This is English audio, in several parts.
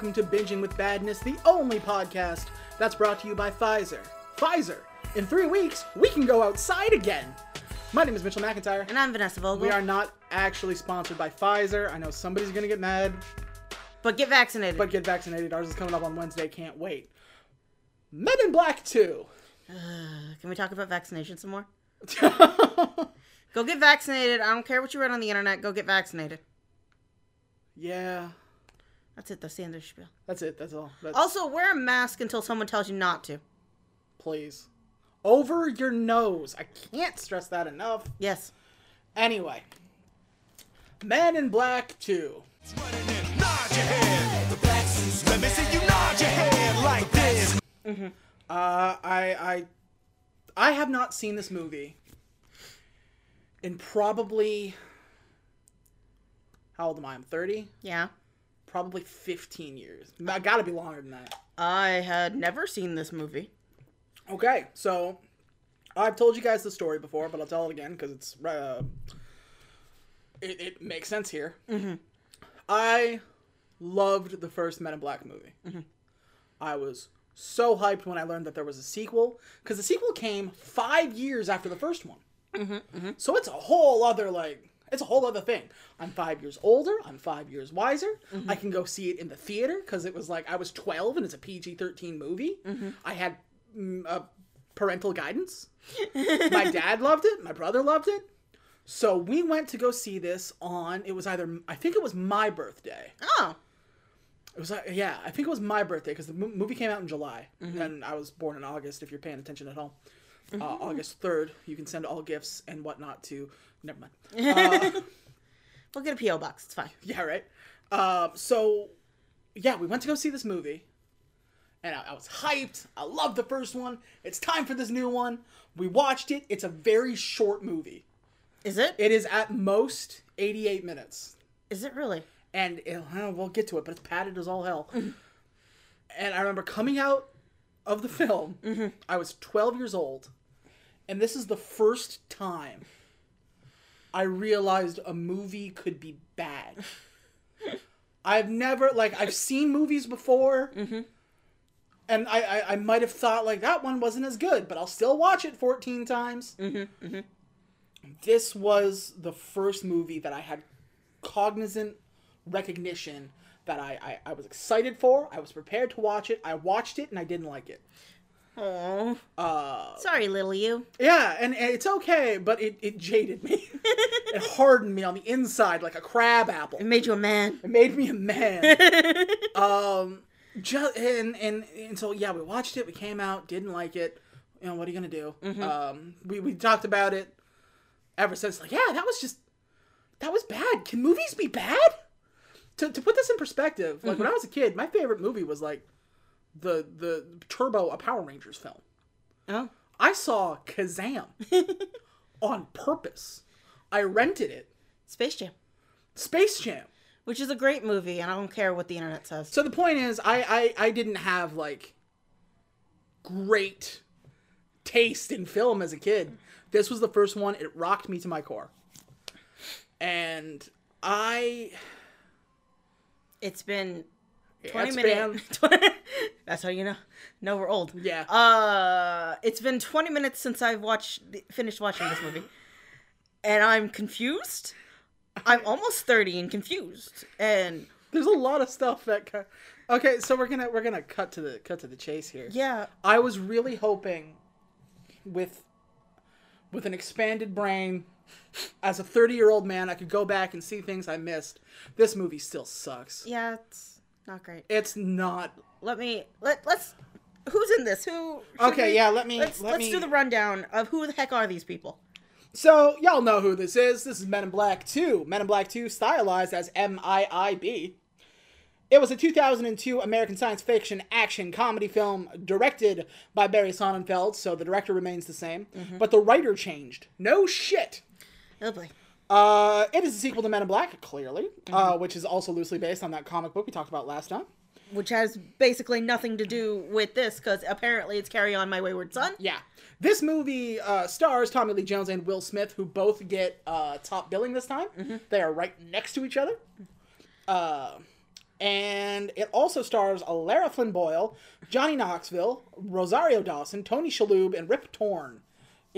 welcome to Binging with Badness, the only podcast that's brought to you by Pfizer. Pfizer, in three weeks, we can go outside again. My name is Mitchell McIntyre. And I'm Vanessa Vogel. We are not actually sponsored by Pfizer. I know somebody's gonna get mad, But get vaccinated. but get vaccinated. Ours is coming up on Wednesday. Can't wait. Men in Black 2. Uh, can we talk about vaccination some more? Go get vaccinated. I don't care what you read on the internet. Go get vaccinated. That's it. That's the end of the spiel. That's it. That's all. That's, Also, wear a mask until someone tells you not to. please. Over your nose. I can't stress that enough. Yes. Anyway. Men in Black 2. Nod your head. Let me see you nod your head like this. Uh, I, I, I have not seen this movie in probably. How old am I? I'm 30. Yeah. Probably 15 years. I gotta be longer than that. I had never seen this movie. Okay, so I've told you guys the story before, but I'll tell it again because it's uh, it, it makes sense here. Mm-hmm. I loved the first Men in Black movie. I was so hyped when I learned that there was a sequel because the sequel came five years after the first one. So it's a whole other like it's a whole other thing. I'm five years older. I'm five years wiser. I can go see it in the theater because it was like I was 12 and it's a PG-13 movie. I had mm, uh, parental guidance. my dad loved it. My brother loved it. So we went to go see this on. It was either I think it was my birthday. Oh. It was like yeah, I think it was my birthday because the mo- movie came out in July and I was born in August. If you're paying attention at home, uh, August third, you can send all gifts and whatnot to. Never mind. Uh, we'll get a P.O. box. It's fine. Yeah, right. Um, so yeah, we went to go see this movie, and I, I was hyped. I loved the first one. It's time for this new one. We watched it. It's a very short movie. Is it? It is at most 88 minutes. Is it really? and eh, it, know, we'll get to it, but it's padded as all hell. Mm-hmm. and I remember coming out of the film. Mm-hmm. I was 12 years old, and this is the first time I realized a movie could be bad. I've never like I've seen movies before. Mm-hmm. And I, I, I might have thought like that one wasn't as good, but I'll still watch it 14 times. Mm-hmm, mm-hmm. This was the first movie that I had cognizant recognition that I, I, I was excited for. I was prepared to watch it. I watched it and I didn't like it. Oh. Uh, Sorry, little you. yeah, and, and it's okay, but it, it jaded me. it hardened me on the inside like a crab apple. It made you a man. It made me a man. um, just and, and and so yeah, we watched it. We came out, didn't like it. You know what are you gonna do? Um, we we talked about it ever since. Like, yeah, that was just that was bad. Can movies be bad? To to put this in perspective, like when I was a kid, my favorite movie was like the the Turbo a Power Rangers film. Oh. I saw Kazam on purpose. I rented it. Space Jam. Space Jam. Which is a great movie, and I don't care what the internet says. So the point is, I, I I didn't have like great taste in film as a kid. This was the first one. It rocked me to my core, and I It's been 20 minutes. That's how you know. No, we're old. Yeah. Uh, it's been 20 minutes since I've watched, finished watching this movie, and I'm confused. I'm almost 30 and confused, and there's a lot of stuff that. Okay, so we're gonna we're gonna cut to the cut to the chase here. yeah, I was really hoping with with an expanded brain as a 30 year old man I could go back and see things I missed. This movie still sucks. yeah, it's not great. It's not Let me let let's. Who's in this? Who? Okay, we- yeah, let me- Let's let let's me- do the rundown of who the heck are these people. So, y'all know who this is. This is Men in Black 2. Men in Black 2 stylized as MIIB. It was a 2002 American science fiction action comedy film directed by Barry Sonnenfeld, so the director remains the same, mm-hmm. but the writer changed. No shit. Oh boy. Uh, it is a sequel to Men in Black, clearly, uh, which is also loosely based on that comic book we talked about last time. Which has basically nothing to do with this, because apparently it's Carry On My Wayward Son. Yeah. This movie uh, stars Tommy Lee Jones and Will Smith, who both get uh, top billing this time. They are right next to each other. Uh, And it also stars Lara Flynn Boyle, Johnny Knoxville, Rosario Dawson, Tony Shalhoub, and Rip Torn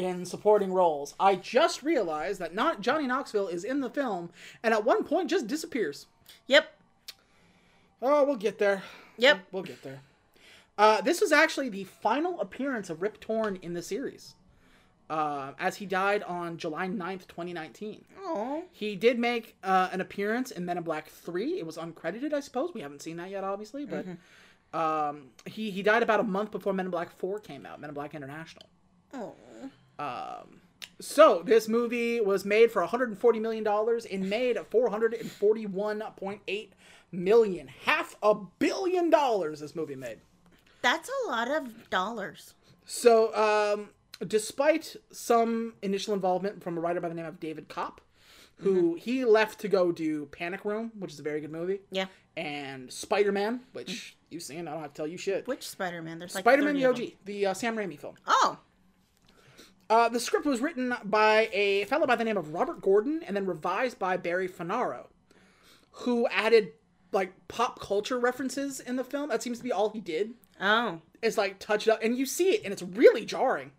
in supporting roles. I just realized that not Johnny Knoxville is in the film, and at one point just disappears. Yep. Oh, we'll get there. Yep. We'll get there. Uh, this was actually the final appearance of Rip Torn in the series, uh, as he died on July 9th, 2019. Oh. He did make uh, an appearance in Men in Black 3. It was uncredited, I suppose. We haven't seen that yet, obviously, but um, he, he died about a month before Men in Black 4 came out, Men in Black International. Oh. So, this movie was made for $140 million and made 441.8 million. Half a billion dollars this movie made. That's a lot of dollars. So, um, despite some initial involvement from a writer by the name of David Koepp, who he left to go do Panic Room, which is a very good movie, Yeah. and Spider Man, which you've seen, I don't have to tell you shit. Which Spider Man? There's like Spider Man 30 the. OG, the uh, Sam Raimi film. Oh. Uh, the script was written by a fellow by the name of Robert Gordon and then revised by Barry Fanaro, who added like pop culture references in the film. That seems to be all he did. Oh. Is like touched up, and you see it, and it's really jarring.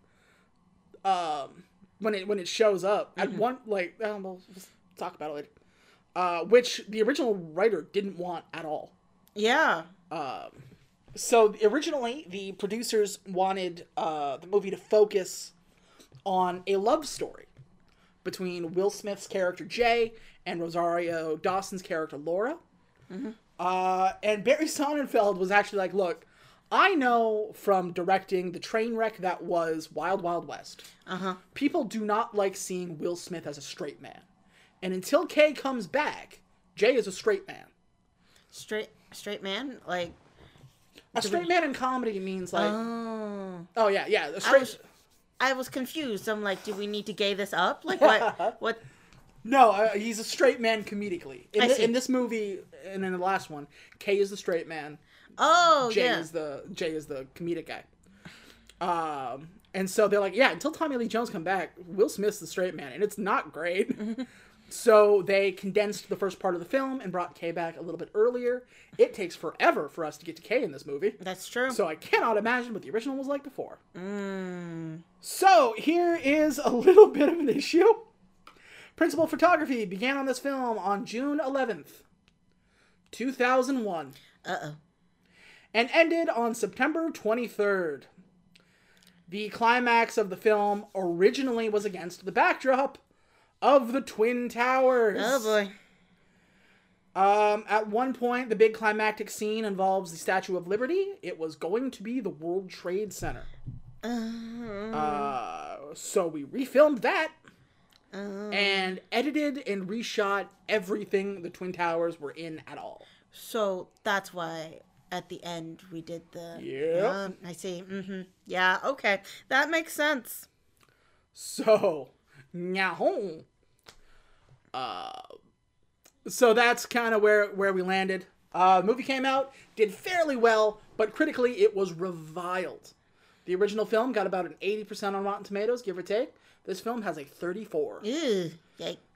Um, when it when it shows up at one like, uh, we'll just talk about it later. Uh, which the original writer didn't want at all. Yeah. Um, So originally, the producers wanted uh, the movie to focus on a love story between Will Smith's character Jay and Rosario Dawson's character Laura. Uh, and Barry Sonnenfeld was actually like, "Look, I know from directing the train wreck that was Wild Wild West. Uh-huh. People do not like seeing Will Smith as a straight man, and until Kay comes back, Jay is a straight man." Straight straight man? Like A straight man in comedy means like, Oh. oh yeah, yeah, a straight. I was confused. I'm like, do we need to gay this up? Like what what No, uh, he's a straight man comedically. In, I thi- see. in this movie, and in the last one, K is the straight man. Oh Jay yeah. is the Jay is the comedic guy. Um, and so they're like, yeah, until Tommy Lee Jones come back, Will Smith's the straight man, and it's not great. so they condensed the first part of the film and brought Kay back a little bit earlier. It takes forever for us to get to Kay in this movie. That's true. So I cannot imagine what the original was like before. Mm. So here is a little bit of an issue. Principal photography began on this film on June 11th, 2001, Uh-oh. and ended on September 23rd. The climax of the film originally was against the backdrop of the Twin Towers. Oh boy. Um, at one point, the big climactic scene involves the Statue of Liberty. It was going to be the World Trade Center. Uh, so we refilmed that and edited and reshot everything the Twin Towers were in at all. So that's why at the end we did the Yeah. Um, I see. Mm-hmm. Yeah, okay. That makes sense. So, nyahoo. Uh, so that's kind of where where we landed. Uh, the movie came out, did fairly well, but critically it was reviled. The original film got about an 80% on Rotten Tomatoes, give or take. This film has a 34. Ew.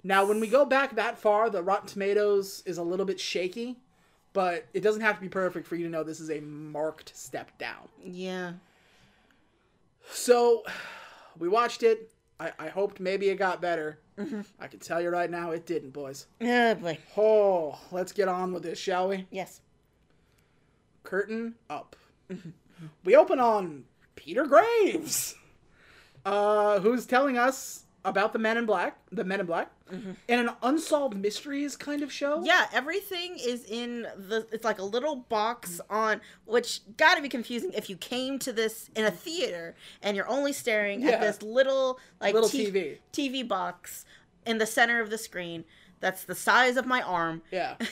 Now, when we go back that far, the Rotten Tomatoes is a little bit shaky, but it doesn't have to be perfect for you to know this is a marked step down. Yeah. So, we watched it. I, I hoped maybe it got better. I can tell you right now, it didn't, boys. Oh boy. Oh, let's get on with this, shall we? Yes. Curtain up. we open on Peter Graves, uh, who's telling us about the Men in Black, the Men in Black, mm-hmm. and an unsolved mysteries kind of show. Yeah, everything is in the. It's like a little box mm-hmm. on, which got to be confusing if you came to this in a theater and you're only staring Yeah. at this little like Little T- TV. TV box in the center of the screen. That's the size of my arm. Yeah.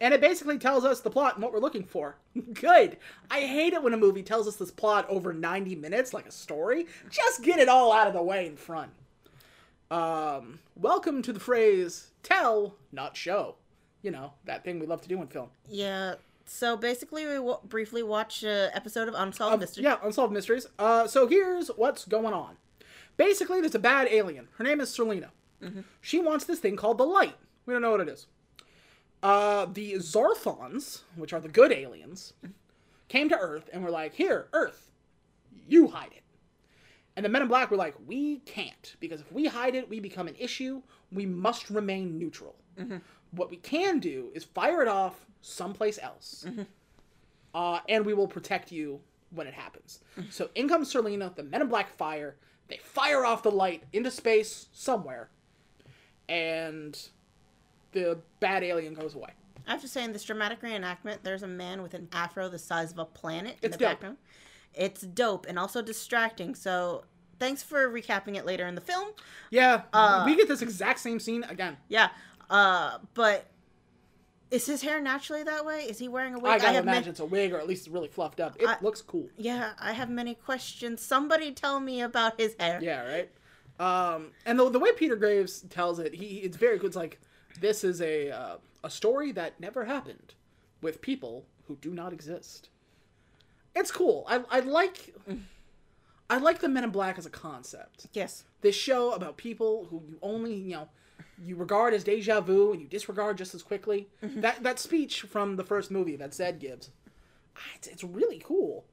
And it basically tells us the plot and what we're looking for. Good. I hate it when a movie tells us this plot over 90 minutes, like a story. Just get it all out of the way in front. Um, welcome to the phrase tell, not show. You know, that thing we love to do in film. Yeah. So basically, we w- briefly watch an episode of Unsolved Mysteries. Yeah, Unsolved Mysteries. Uh, so here's what's going on. Basically, there's a bad alien. Her name is Selena. She wants this thing called the light. We don't know what it is. uh, the Zarthans, which are the good aliens, came to Earth and were like, "Here, Earth, you hide it." And the Men in Black were like, "We can't because if we hide it, we become an issue. We must remain neutral. Mm-hmm. What we can do is fire it off someplace else, mm-hmm. uh, and we will protect you when it happens." Mm-hmm. So in comes Serleena. The Men in Black fire. They fire off the light into space somewhere, and the bad alien goes away. I have to say, in this dramatic reenactment, there's a man with an afro the size of a planet in It's the dope. background. It's dope and also distracting. So, thanks for recapping it later in the film. Yeah, Uh, we get this exact same scene again. Yeah, uh, but is his hair naturally that way? Is he wearing a wig? I gotta have ma- imagine it's a wig or at least really fluffed up. It I- looks cool. yeah, I have many questions. Somebody tell me about his hair. Yeah, right. Um, and the, the way Peter Graves tells it, he it's very good. It's like this is a uh, a story that never happened with people who do not exist. It's cool. I I like I like the Men in Black as a concept. Yes. This show about people who you only you know you regard as deja vu and you disregard just as quickly. That that speech from the first movie that Zed gives, it's, it's really cool.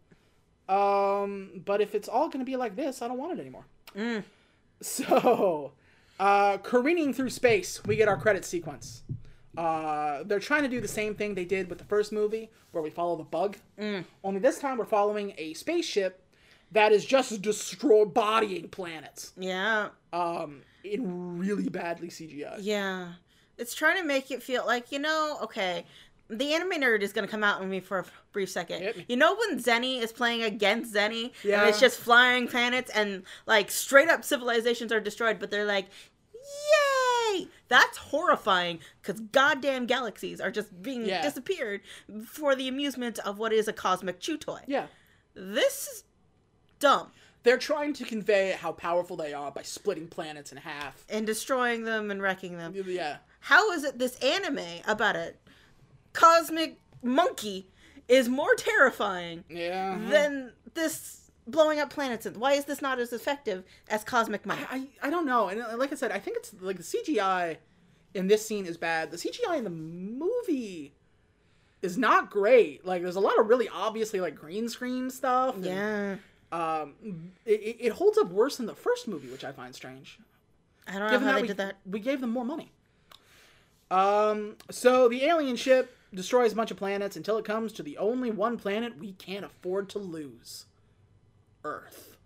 Um, but if it's all gonna be like this, I don't want it anymore. So, uh, careening through space, we get our credit sequence. Uh, they're trying to do the same thing they did with the first movie, where we follow the bug. Only this time, we're following a spaceship that is just destroy bodying planets Yeah. um, in really badly CGI. Yeah. It's trying to make it feel like, you know, okay, the anime nerd is going to come out on me for a brief second. Me. You know when Zenny is playing against Zenny? Yeah. And it's just flying planets and, like, straight up civilizations are destroyed, but they're like, That's horrifying because goddamn galaxies are just being Yeah. disappeared for the amusement of what is a cosmic chew toy. Yeah. This is dumb. They're trying to convey how powerful they are by splitting planets in half. And destroying them and wrecking them. Yeah. how is it this anime about a cosmic monkey is more terrifying Yeah. than this blowing up planets? Why is this not as effective as Cosmic Monkey? I, I don't know. And uh, like I said, I think it's like the CGI in this scene is bad. The CGI in the movie is not great. Like there's a lot of really obviously like green screen stuff. and, Yeah, Um, it, it- holds up worse than the first movie, which I find strange. I don't know Given how that they we, did that. we gave them more money. Um, so the alien ship destroys a bunch of planets until it comes to the only one planet we can't afford to lose Earth.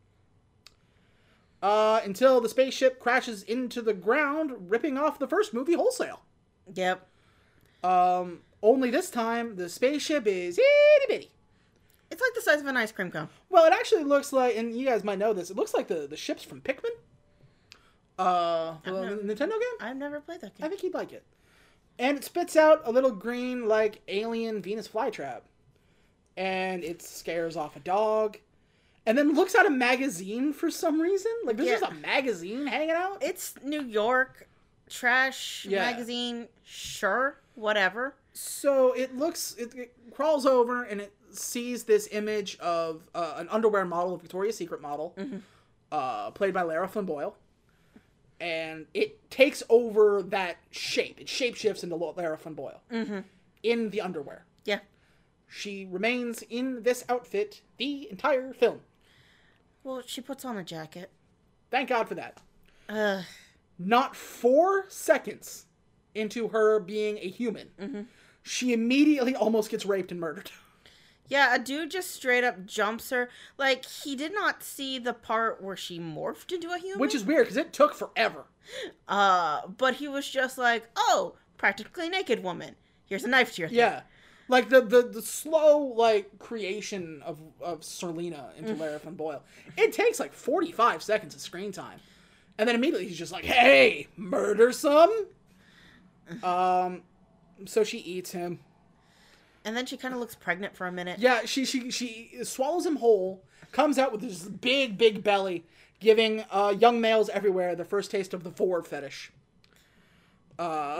Uh, until the spaceship crashes into the ground, ripping off the first movie wholesale. Yep. Um, only this time, the spaceship is itty bitty. It's like the size of an ice cream cone. Well, it actually looks like, and you guys might know this, it looks like the, the ships from Pikmin. Uh, the never- Nintendo game? I've never played that game. I think you'd like it. And it spits out a little green, like, alien Venus flytrap. And it scares off a dog. And then looks at a magazine for some reason. Like, there's Yeah. just a magazine hanging out. It's New York trash Yeah. magazine. Sure, whatever. So it looks, it, it crawls over and it sees this image of uh, an underwear model, a Victoria's Secret model, uh, played by Lara Flynn Boyle. And it takes over that shape. It shapeshifts into Lara Flynn Boyle in the underwear. Yeah. She remains in this outfit the entire film. Well, she puts on a jacket. Thank God for that. Ugh. Not four seconds into her being a human, she immediately almost gets raped and murdered. Yeah, a dude just straight up jumps her. Like, he did not see the part where she morphed into a human. Which is weird because it took forever. Uh, but he was just like, oh, practically naked woman. Here's a knife to your throat. Yeah. Like the, the, the slow like creation of, of Serleena into Lara Flynn Boyle. It takes like 45 seconds of screen time. And then immediately he's just like, hey, murder some? um so she eats him. And then she kind of looks pregnant for a minute. Yeah, she she she swallows him whole, comes out with this big big belly, giving uh, young males everywhere the first taste of the vor fetish.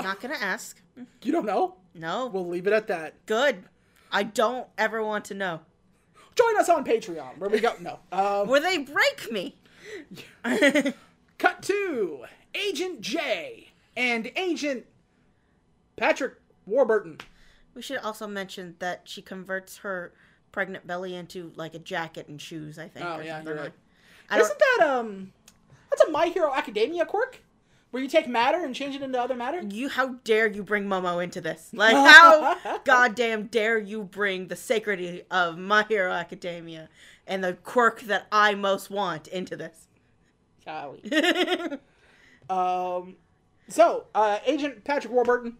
Not gonna ask. You don't know? No. We'll leave it at that. Good. I don't ever want to know. Join us on Patreon where we go. No. Um, Where they break me. cut to Agent J and Agent Patrick Warburton. We should also mention that she converts her pregnant belly into like a jacket and shoes. I think. Oh, or yeah, you're right. Isn't that um? That's a My Hero Academia quirk, where you take matter and change it into other matter. you how dare you bring Momo into this? Like how goddamn dare you bring the sacredity of My Hero Academia and the quirk that I most want into this? Golly. Um, so uh, Agent Patrick Warburton,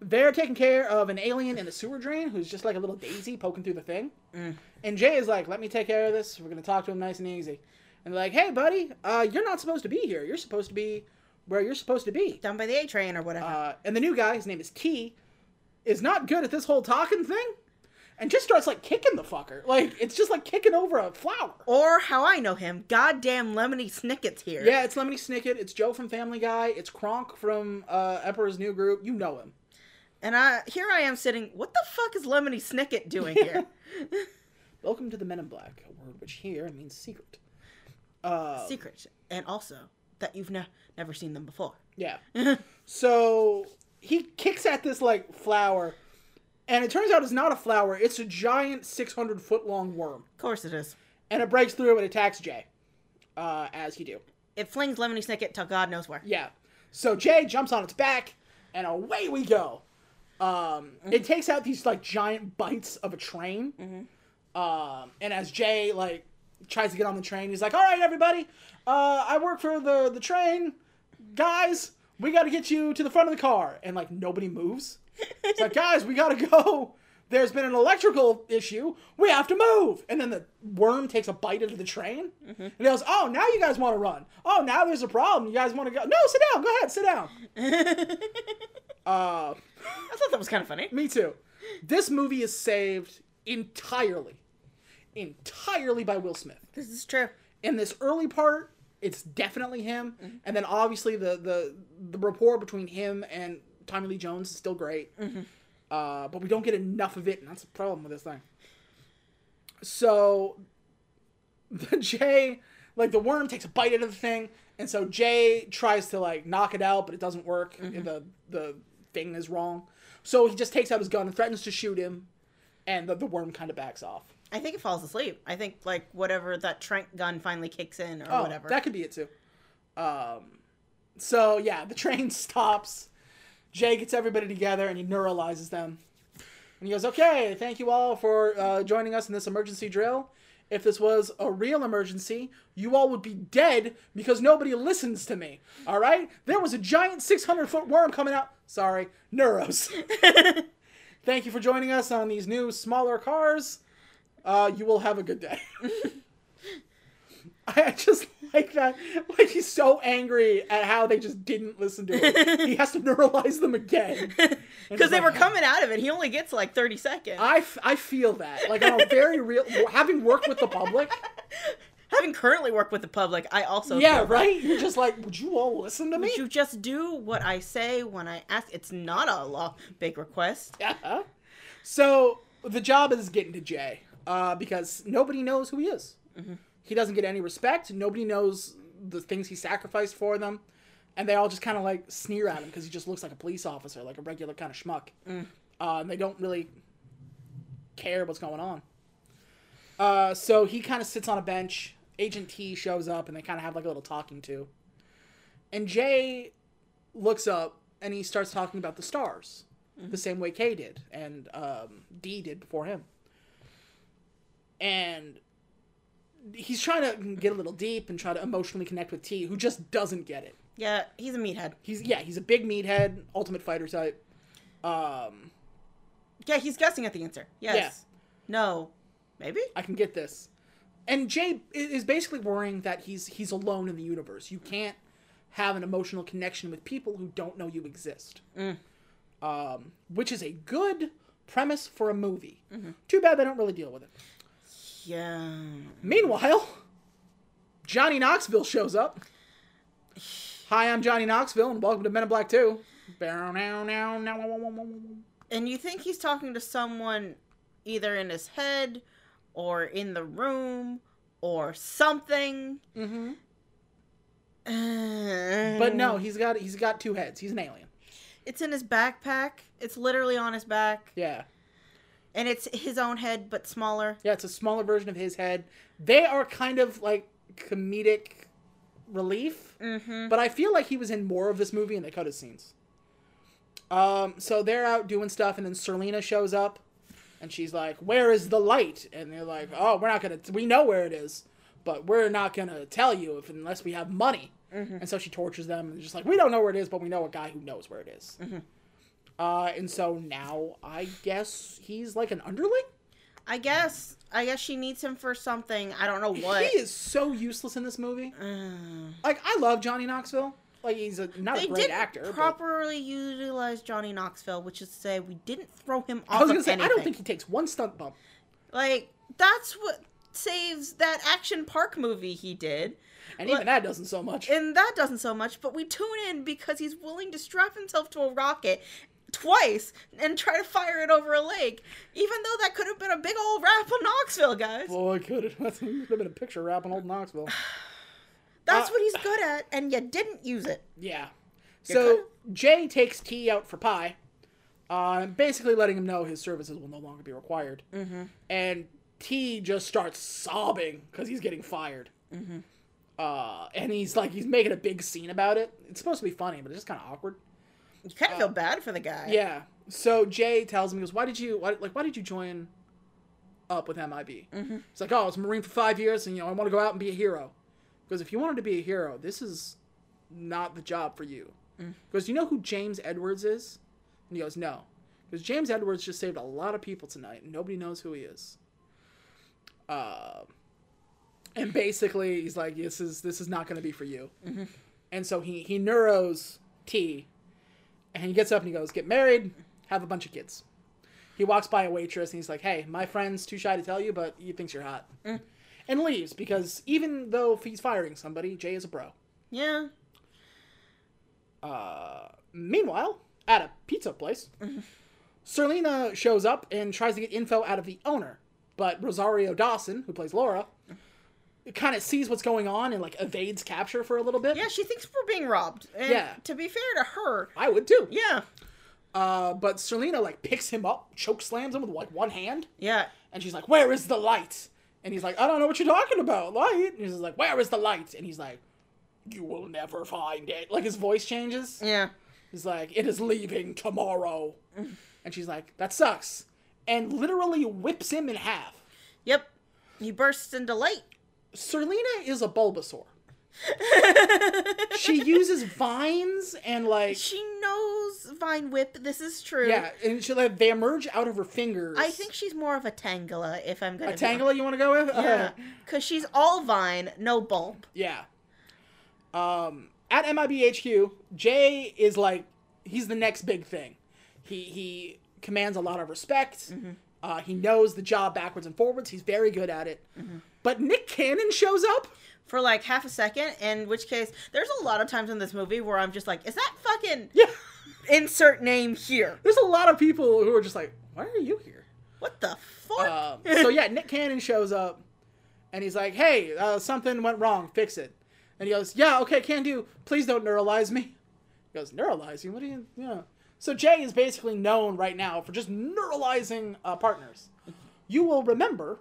they're taking care of an alien in a sewer drain who's just like a little daisy poking through the thing. And Jay is like, "Let me take care of this. We're gonna talk to him nice and easy." And they're like, "Hey, buddy, uh, you're not supposed to be here. You're supposed to be where you're supposed to be." Down by the A train or whatever. Uh, and the new guy, his name is T, is not good at this whole talking thing, and just starts like kicking the fucker. Like it's just like kicking over a flower. or how I know him, goddamn Lemony Snicket's here. Yeah, it's Lemony Snicket. It's Joe from Family Guy. It's Kronk from uh, Emperor's New Groove. You know him. And I here I am sitting. What the fuck is Lemony Snicket doing here? Welcome to the Men in Black, a word which here means secret. Uh, Secret, and also that you've ne- never seen them before. yeah. so he kicks at this like flower, and it turns out it's not a flower. It's a giant, six hundred foot long worm, Of course it is. and it breaks through and attacks Jay, uh, as he do. It flings Lemony Snicket till God knows where. Yeah. So Jay jumps on its back, and away we go. Um, It takes out these like giant bites of a train. Um, and as Jay like tries to get on the train, he's like, "All right, everybody, uh, I work for the the train, guys. We got to get you to the front of the car." And like nobody moves. It's like, guys, we got to go. There's been an electrical issue. We have to move. And then the worm takes a bite into the train. And he goes, Oh, now you guys want to run. Oh, now there's a problem. You guys want to go. No, sit down. Go ahead. Sit down. uh, I thought that was kind of funny. me too. This movie is saved entirely, entirely by Will Smith. This is true. In this early part, it's definitely him. Mm-hmm. And then obviously the, the, the rapport between him and Tommy Lee Jones is still great. Mm-hmm. Uh, but we don't get enough of it, and that's the problem with this thing. So the Jay, like the worm takes a bite out of the thing, and so Jay tries to like knock it out, but it doesn't work. Mm-hmm. The the thing is wrong. So he just takes out his gun and threatens to shoot him, and the, the worm kind of backs off. I think it falls asleep. I think like whatever that trank gun finally kicks in or Oh, whatever. that could be it too. Um, so yeah, the train stops. Jay gets everybody together and he neuralizes them. And he goes, "Okay, thank you all for uh, joining us in this emergency drill. If this was a real emergency, you all would be dead because nobody listens to me. All right? There was a giant 600 foot worm coming out. Sorry, neuros. thank you for joining us on these new smaller cars. Uh, you will have a good day." I just like that. Like he's so angry at how they just didn't listen to him. he has to neuralize them again. because they like, were coming out of it. He only gets like thirty seconds. I, f- I feel that like on a very real. Having worked with the public, Having currently worked with the public, I also yeah, feel that. right. You're just like, would you all listen to me? Would you just do what I say when I ask? It's not a law big request. Yeah. So the job is getting to Jay uh, because nobody knows who he is. He doesn't get any respect. Nobody knows the things he sacrificed for them, and they all just kind of like sneer at him because he just looks like a police officer, like a regular kind of schmuck. Uh, and they don't really care what's going on. Uh, so he kind of sits on a bench. Agent T shows up, and they kind of have like a little talking to. And Jay looks up and he starts talking about the stars the same way K did and um, D did before him. And he's trying to get a little deep and try to emotionally connect with T, who just doesn't get it. Yeah, he's a meathead. He's yeah, he's a big meathead, ultimate fighter type. Um, Yeah, he's guessing at the answer. Yes. No. Maybe. I can get this. And Jay is basically worrying that he's he's alone in the universe. You can't have an emotional connection with people who don't know you exist. Um, which is a good premise for a movie. Too bad they don't really deal with it. Yeah. Meanwhile, Johnny Knoxville shows up. Hi, I'm Johnny Knoxville, and welcome to Men in Black 2. And you think he's talking to someone either in his head or in the room or something. Mhm. Uh, But no, he's got he's got two heads. He's an alien. It's in his backpack. It's literally on his back, Yeah. And it's his own head but smaller. Yeah, it's a smaller version of his head. They are kind of like comedic relief, Mm-hmm. but I feel like he was in more of this movie and they cut his scenes. Um, so they're out doing stuff, and then Serleena shows up, and she's like, "Where is the light?" And they're like, "Oh, we're not gonna. We know where it is, but we're not gonna tell you if unless we have money." And so she tortures them, and they're just like, "We don't know where it is, but we know a guy who knows where it is." Uh, and so now I guess he's like an underling. I guess. I guess she needs him for something. I don't know what. He is so useless in this movie. Uh, Like I love Johnny Knoxville. Like he's a not they a great didn't actor. but- properly utilize Johnny Knoxville, which is to say we didn't throw him I off was gonna say anything. I don't think he takes one stunt bump. like that's what saves that action park movie he did. And But- even that doesn't so much. And that doesn't so much, but we tune in because he's willing to strap himself to a rocket twice and try to fire it over a lake, even though that could have been a big old rap on Knoxville, guys. Boy, could it? That could have been a picture rap on old Knoxville. That's uh, what he's good at, and you didn't use it. Yeah. You So Jay takes T out for pie, uh, basically letting him know his services will no longer be required. Mm-hmm. And T just starts sobbing because he's getting fired. Mm-hmm. Uh, and he's like, he's making a big scene about it. It's supposed to be funny, but it's just kind of awkward. You kind of feel bad for the guy. Uh, Yeah. So Jay tells him, he goes, "Why did you why, like Why did you join up with MIB?" Mm-hmm. It's like, "Oh, I was a Marine for five years, and you know, I want to go out and be a hero." Because if you wanted to be a hero, this is not the job for you. Because you know who James Edwards is? And he goes, "No." Because James Edwards just saved a lot of people tonight, and nobody knows who he is. Uh, and basically, he's like, "This is this is not going to be for you." And so he he neuros T, and he gets up and he goes, "Get married, have a bunch of kids." He walks by a waitress and he's like, "Hey, my friend's too shy to tell you, but he thinks you're hot," and leaves because even though he's firing somebody, Jay is a bro. Yeah. Uh, meanwhile, at a pizza place, Serleena shows up and tries to get info out of the owner, but Rosario Dawson, who plays Laura, kind of sees what's going on and like evades capture for a little bit. Yeah, she thinks we're being robbed. And Yeah. To be fair to her, I would too. yeah. Uh, but Serleena like picks him up, choke slams him with like one hand, Yeah. and she's like, "Where is the light?" And he's like, "I don't know what you're talking about, light." And he's like, "Where is the light?" And he's like, "You will never find it." Like his voice changes. Yeah. He's like, "It is leaving tomorrow," and she's like, "That sucks," and literally whips him in half. Yep. He bursts into light. Serleena is a Bulbasaur. she uses vines and like She knows Vine Whip. This is true. yeah, and she like they emerge out of her fingers. I think she's more of a Tangela, if I'm gonna a Tangela you want to go with? Yeah, because she's all vine, no bulb. Yeah. Um, at MIBHQ, Jay is like he's the next big thing. He he commands a lot of respect. Uh, he knows the job backwards and forwards. He's very good at it. But Nick Cannon shows up. For like half a second, in which case, there's a lot of times in this movie where I'm just like, is that fucking Yeah. insert name here? There's a lot of people who are just like, why are you here? What the fuck? Um, so yeah, Nick Cannon shows up, and he's like, "Hey, uh, something went wrong. Fix it." And he goes, "Yeah, okay, can do. Please don't neuralize me." He goes, "Neuralize you? What do you? Yeah." So Jay is basically known right now for just neuralizing uh, partners. You will remember,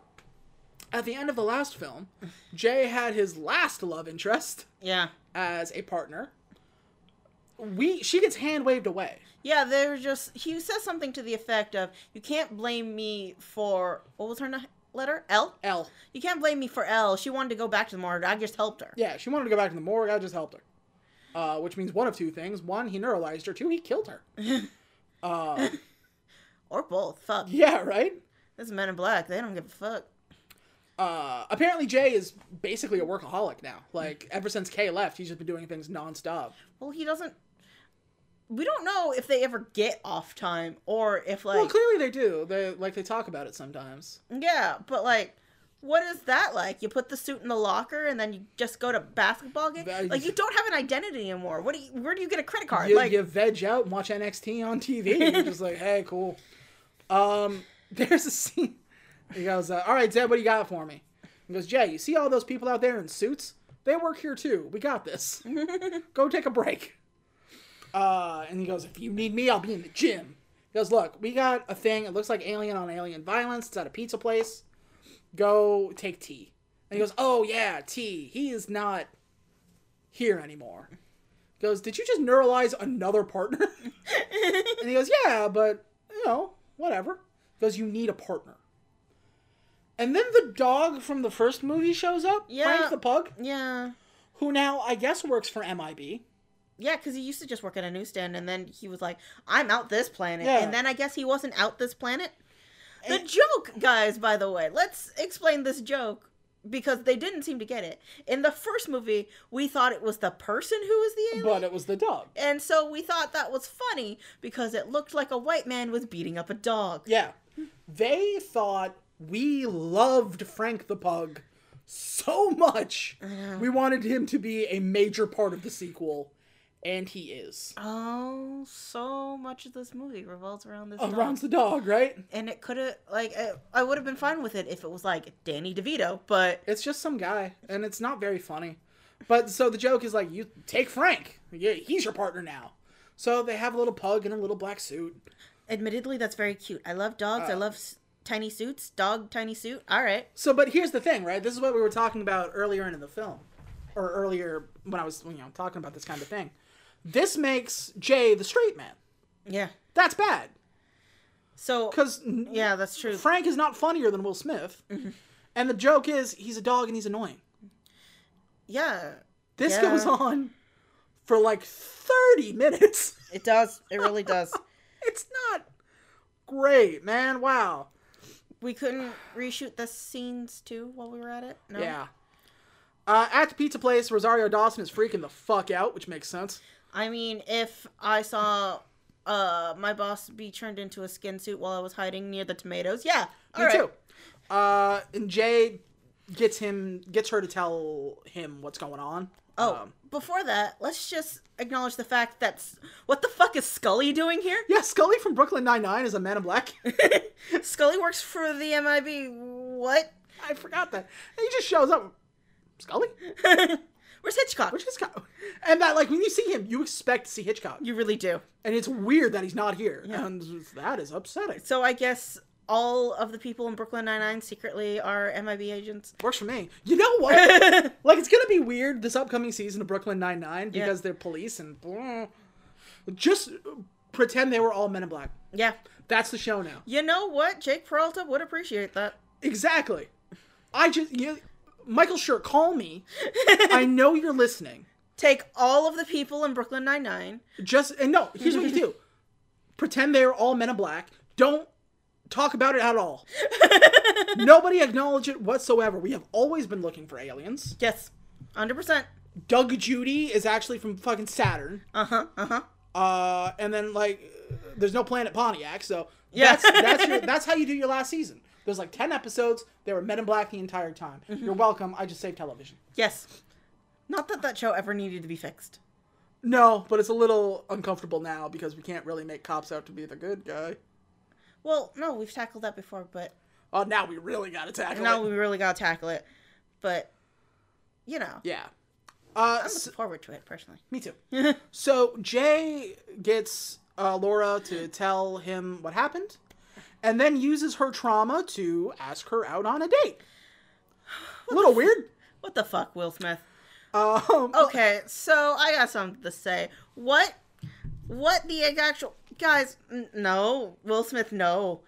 at the end of the last film, Jay had his last love interest yeah. as a partner. We she gets hand waved away. Yeah, they're just. He says something to the effect of, "You can't blame me for what was her na- letter? L. L. You can't blame me for L. She wanted to go back to the morgue. I just helped her. Yeah, she wanted to go back to the morgue. I just helped her. Uh, which means one of two things: one, he neuralized her; two, he killed her. uh, Or both. Fuck. yeah, right. This is Men in Black. They don't give a fuck. Uh, apparently, Jay is basically a workaholic now. Like ever since Kay left, he's just been doing things nonstop. Well, he doesn't. We don't know if they ever get off time or if like well, clearly they do. They like they talk about it sometimes. yeah, but like. What is that like? You put the suit in the locker and then you just go to basketball game? That- Like you don't have an identity anymore. What do you? Where do you get a credit card? You, like you veg out and watch NXT on TV. You're just like, hey, cool. Um, there's a scene. He goes, uh, "All right, Zed, what do you got for me?" He goes, "Jay, you see all those people out there in suits? They work here too. We got this. Go take a break." Uh, and he goes, "If you need me, I'll be in the gym." He goes, "Look, we got a thing. It looks like alien on alien violence. It's at a pizza place. Go take T." And he goes, "Oh yeah, T. He is not here anymore." He goes, "Did you just neuralize another partner?" and he goes, "Yeah, but you know, whatever." He goes, "You need a partner." And then the dog from the first movie shows up, Yeah. Frank the pug, Yeah. who now I guess works for MIB. Yeah, because he used to just work at a newsstand, and then he was like, "I'm out this planet," Yeah. and then I guess he wasn't out this planet. The And- joke, guys, by the way, let's explain this joke because they didn't seem to get it. In the first movie, we thought it was the person who was the alien, But it was the dog. and so we thought that was funny because it looked like a white man was beating up a dog. Yeah. They thought we loved Frank the Pug so much. We wanted him to be a major part of the sequel, and he is. Oh, so much of this movie revolves around this. dog. Around the dog, right? and it could have like I, I would have been fine with it if it was like Danny DeVito, but It's just some guy, and it's not very funny. But so the joke is like, you take Frank. Yeah, he's your partner now. So they have a little pug in a little black suit. admittedly that's very cute. I love dogs. I Uh. love s- tiny suits. Dog tiny suit. All right. So, but here's the thing, right? This is what we were talking about earlier in the film, or earlier when I was, you know, talking about this kind of thing. This makes Jay the straight man. Yeah. That's bad So because yeah, that's true. Frank is not funnier than Will Smith, Mm-hmm. and the joke is he's a dog and he's annoying. yeah. This Yeah. goes on for like thirty minutes. It does. It really does. it's not great, man. Wow. We couldn't reshoot the scenes too while we were at it. No. Yeah. Uh, at the pizza place, Rosario Dawson is freaking the fuck out, which makes sense. I mean, if I saw uh my boss be turned into a skin suit while I was hiding near the tomatoes, yeah. Me right. too. Uh, and Jay gets him gets her to tell him what's going on. Oh, Um, before that, let's just acknowledge the fact that what the fuck is Scully doing here? yeah, Scully from Brooklyn Nine Nine is a man in black. Scully works for the MIB. What? I forgot that. And he just shows up. Scully, Where's Hitchcock? Where's Hitchcock? And that like when you see him, you expect to see Hitchcock, You really do. and it's weird that he's not here, Yeah. and that is upsetting. So I guess all of the people in Brooklyn Nine Nine secretly are MIB agents. Works for me. You know what? like it's gonna be weird this upcoming season of Brooklyn Nine Nine Yeah. because they're police and just pretend they were all Men in Black. Yeah. That's the show now. You know what? Jake Peralta would appreciate that. Exactly. I just you, Michael Schur, call me. I know you're listening. Take all of the people in Brooklyn Nine Nine. Just and no, here's what you do. Pretend they're all men in black. Don't talk about it at all. Nobody acknowledge it whatsoever. We have always been looking for aliens. Yes. 100%. Doug Judy is actually from fucking Saturn. Uh huh. Uh huh. Uh, and then like, there's no Planet Pontiac, so Yeah. that's that's your, that's how you do your last season. There's like ten episodes. They were Men in Black the entire time. You're welcome. I just saved television. Yes. Not that that show ever needed to be fixed. No, but it's a little uncomfortable now because we can't really make cops out to be the good guy. Well, no, we've tackled that before, but Oh, now we really got to tackle it. now it. we really gotta tackle it. But, you know, Yeah. Uh, I'm looking forward to it personally. me too. so Jay gets uh, Laura to tell him what happened, and then uses her trauma to ask her out on a date. What A little weird. What the fuck, Will Smith? Um, Okay, so I got something to say. What? What the actual guys? n- No, Will Smith. No.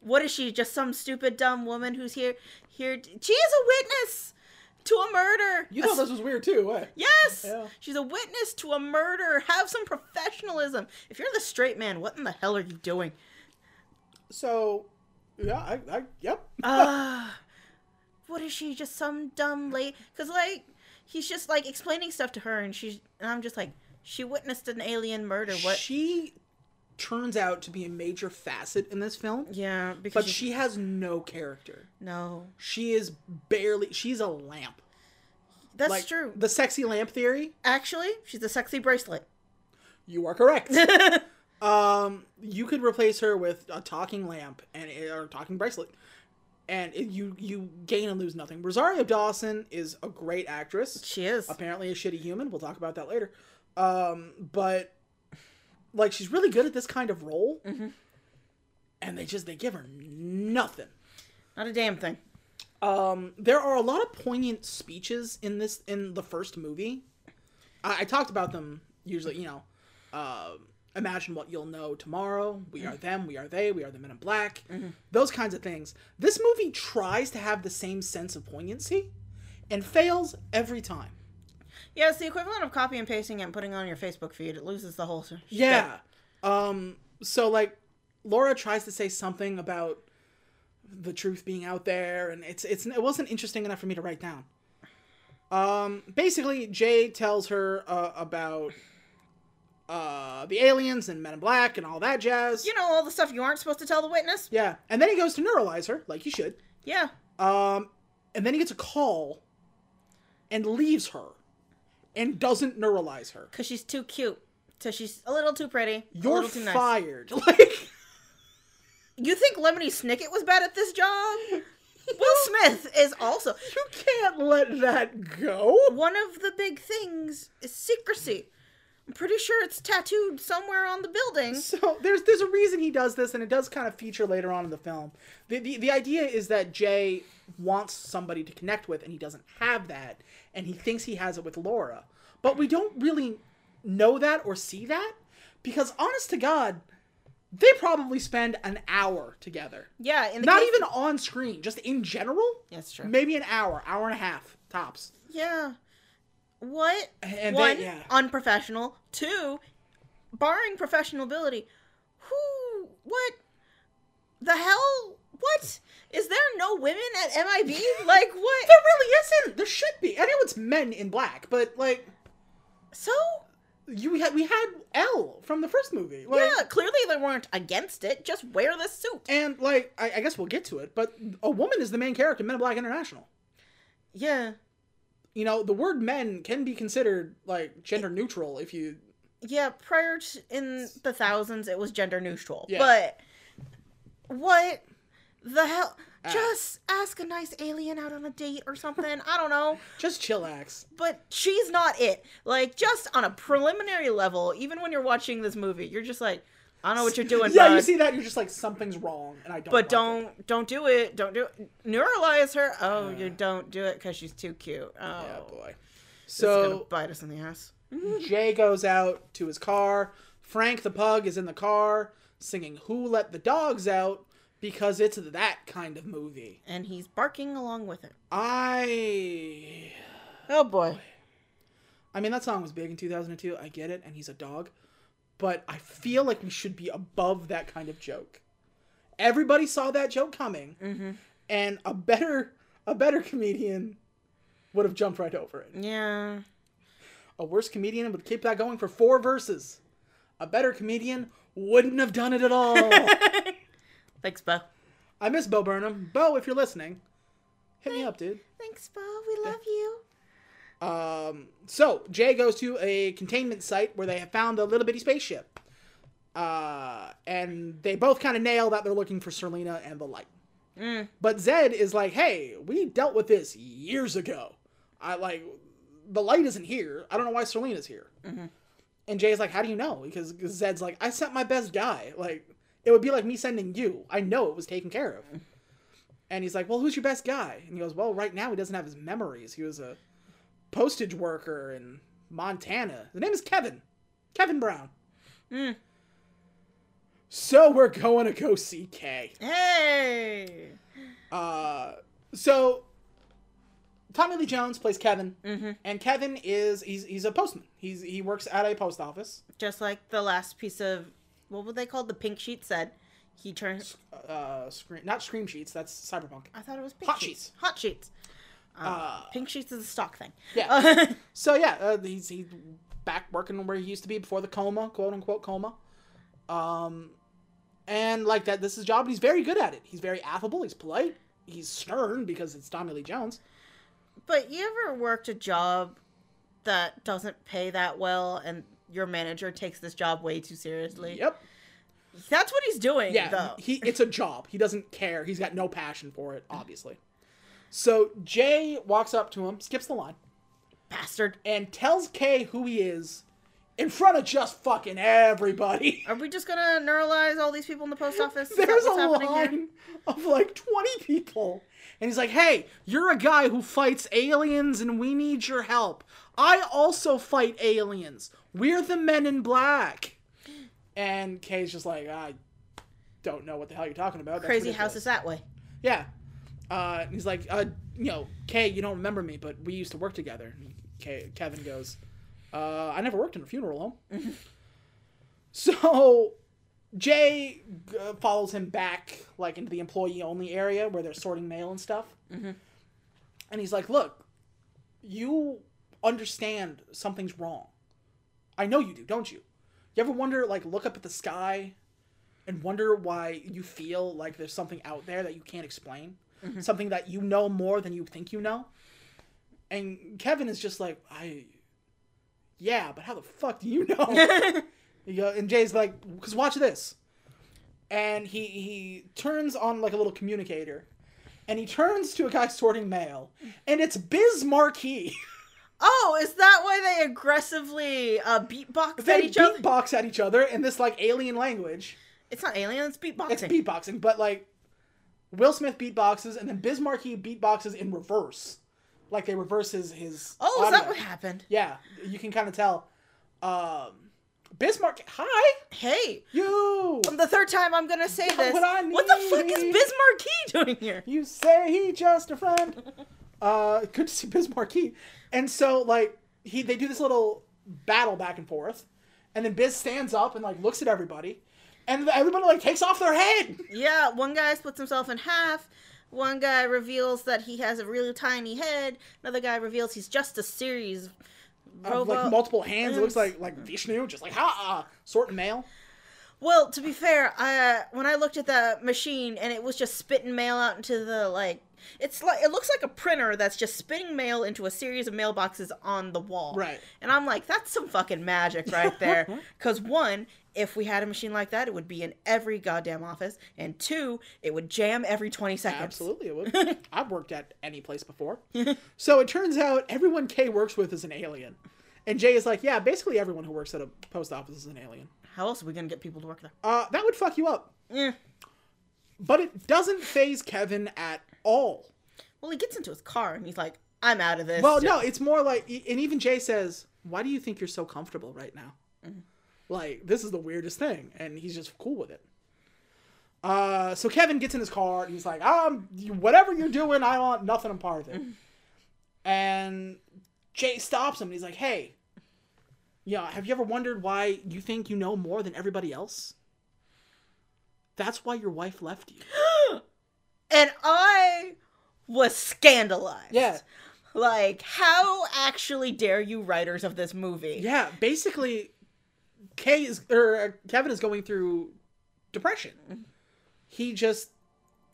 What is she? Just some stupid dumb woman who's here? Here? She is a witness to a murder. You thought s- this was weird too, what? Yes, Yeah. she's a witness to a murder. Have some professionalism. If you're the straight man, what in the hell are you doing? So, yeah, I, I yep. Uh, what is she? Just some dumb lady? Because like he's just like explaining stuff to her, and she's and I'm just like she witnessed an alien murder. What? She turns out to be a major facet in this film, yeah, because but she has no character. no, She is barely. She's a lamp. that's like true. The sexy lamp theory. Actually, she's a sexy bracelet. You are correct. um, you could replace her with a talking lamp and or a talking bracelet, and you you gain and lose nothing. Rosario Dawson is a great actress. She is. Apparently, a shitty human. We'll talk about that later. Um, but like she's really good at this kind of role, Mm-hmm. and they just they give her nothing. Not a damn thing. Um, there are a lot of poignant speeches in this in the first movie. I, I talked about them usually, you know. Uh, imagine what you'll know tomorrow. We are them. We are they. We are the men in black. Those kinds of things. This movie tries to have the same sense of poignancy, and fails every time. Yeah, it's the equivalent of copy and pasting it and putting it on your Facebook feed. It loses the whole. s- Yeah. Um. So like, Laura tries to say something about the truth being out there, and it's it's it wasn't interesting enough for me to write down. Um. Basically, Jay tells her uh, about uh the aliens and Men in Black and all that jazz. You know all the stuff you aren't supposed to tell the witness. Yeah, and then he goes to neuralize her, like he should. Yeah. Um, and then he gets a call, and leaves her, and doesn't neuralize her. Because she's too cute. So she's a little too pretty. You're too nice. fired. Like. You think Lemony Snicket was bad at this job? Will Smith is also. You can't let that go. One of the big things is secrecy. I'm pretty sure it's tattooed somewhere on the building. So there's there's a reason he does this, and it does kind of feature later on in the film. The, the the idea is that Jay wants somebody to connect with, and he doesn't have that, and he thinks he has it with Laura. But we don't really know that or see that because, honest to God, they probably spend an hour together. Yeah, in the Not case- even on screen, just in general. That's true. Maybe an hour, hour and a half tops. Yeah. What? And they- One, yeah. unprofessional. Two, barring professional ability, who? What? The hell? What? Is there no women at MIB? like what? There really isn't. There should be. I know it's men in black, but like So you we had we had L from the first movie. Like, yeah, clearly they weren't against it. Just wear this suit. And like I, I guess we'll get to it, but a woman is the main character in Men in Black International. Yeah. You know, the word men can be considered like gender neutral if you Yeah, prior to in the thousands, it was gender neutral. Yeah. But what the hell? Ah. Just ask a nice alien out on a date or something. I don't know. just chillax. But she's not it. Like, just on a preliminary level, even when you're watching this movie, you're just like, I don't know what you're doing, yeah, bud. you see that you're just like something's wrong, and I don't. but like don't don't do it. Don't do it. Neuralize her. Oh, you don't do it because she's too cute. Oh, Yeah, boy. So bite us in the ass. Mm-hmm. Jay goes out to his car. Frank the pug is in the car singing "Who Let the Dogs Out" because it's that kind of movie. And he's barking along with it. I Oh boy. I mean, that song was big in 2002. I get it, and he's a dog. But I feel like we should be above that kind of joke. Everybody saw that joke coming, mm-hmm. and a better a better comedian would have jumped right over it. Yeah. A worse comedian would keep that going for four verses. A better comedian wouldn't have done it at all. Thanks, Bo. I miss Bo Burnham. Bo, if you're listening, hit me up, dude. Thanks, Bo. We love you. Um, so Jay goes to a containment site where they have found a little bitty spaceship. Uh, and they both kind of nail that they're looking for Serleena and the light. But Zed is like, "Hey, we dealt with this years ago. I like the light isn't here. I don't know why Serleena's here." And Jay's like, "How do you know?" Because, because Zed's like, "I sent my best guy. Like, it would be like me sending you. I know it was taken care of." And he's like, "Well, who's your best guy?" And he goes, "Well, right now he doesn't have his memories. He was a postage worker in Montana. The name is Kevin. Kevin Brown. So we're going to go see Kay. Hey. Uh, so Tommy Lee Jones plays Kevin, and Kevin is he's he's a postman. He's he works at a post office. Just like the last piece of what were they called? The pink sheet said. He turns. Uh, screen not scream sheets. That's cyberpunk. I thought it was pink Hot sheets. sheets. Hot sheets. Uh, pink sheets is a stock thing. Yeah. So yeah, uh, he's he's back working where he used to be before the coma, quote unquote coma. Um, and like that, this is his job. And he's very good at it. He's very affable. He's polite. He's stern because it's Tommy Lee Jones. But you ever worked a job that doesn't pay that well, and your manager takes this job way too seriously? Yep. That's what he's doing. Yeah. Though. He it's a job. He doesn't care. He's got no passion for it. Obviously. So Jay walks up to him, skips the line, Bastard. and tells Kay who he is in front of just fucking everybody. Are we just gonna neuralize all these people in the post office? Is There's a happening here? line of like 20 people. And he's like, hey, you're a guy who fights aliens and we need your help. I also fight aliens. We're the men in black. And Kay's just like, I don't know what the hell you're talking about. That's Crazy ridiculous." house is that way. Yeah. Uh, and he's like, uh, you know, Kay, you don't remember me, but we used to work together. And Kay, Kevin goes, uh, I never worked in a funeral home. so Jay uh, follows him back, like, into the employee only area where they're sorting mail and stuff. And he's like, look, you understand something's wrong. I know you do, don't you? You ever wonder, like, look up at the sky and wonder why you feel like there's something out there that you can't explain? Something that you know more than you think you know? And Kevin is just like, I. Yeah, but how the fuck do you know? You go- and Jay's like, because watch this. And he he turns on like a little communicator, and he turns to a guy sorting mail, and it's Biz Markie. Oh, is that why they aggressively uh, beatbox they at each other? beatbox at each other in this like alien language. It's not alien, it's beatboxing. It's beatboxing, but like Will Smith beatboxes, and then Biz Markie beatboxes in reverse, like they reverse his his. oh, is that what happened? Yeah, you can kind of tell. Um, Biz Markie, hi Hey, you. From the third time I'm gonna say this. what What the fuck is Markie doing here? You say he just a friend. Uh, good to see Biz Markie. And so like he they do this little battle back and forth, and then Biz stands up and like looks at everybody, and everybody like takes off their head. Yeah, one guy splits himself in half. One guy reveals that he has a really tiny head. Another guy reveals he's just a series of like multiple hands. It looks like like Vishnu, just like ha sorting mail. Well, to be fair, I uh, when I looked at the machine and it was just spitting mail out into the like it's like it looks like a printer that's just spitting mail into a series of mailboxes on the wall. Right. And I'm like, that's some fucking magic right there. Cause one, if we had a machine like that, it would be in every goddamn office. And two, it would jam every 20 seconds. Absolutely, it would. I've worked at any place before. so it turns out everyone Kay works with is an alien. And Jay is like, yeah, basically everyone who works at a post office is an alien. How else are we gonna get people to work there? Uh, that would fuck you up. Eh. But it doesn't phase Kevin at all. Well, he gets into his car and he's like, I'm out of this. Well, no, it's more like, and even Jay says, "Why do you think you're so comfortable right now? Like, this is the weirdest thing," and he's just cool with it. Uh, so Kevin gets in his car and he's like, "Um, whatever you're doing, I want nothing a part of it." And Jay stops him and he's like, "Hey, yeah, have you ever wondered why you think you know more than everybody else? That's why your wife left you." And I was scandalized. Yeah. Like, how actually dare you, writers of this movie? Yeah, basically, Kay is or uh, Kevin is going through depression. He just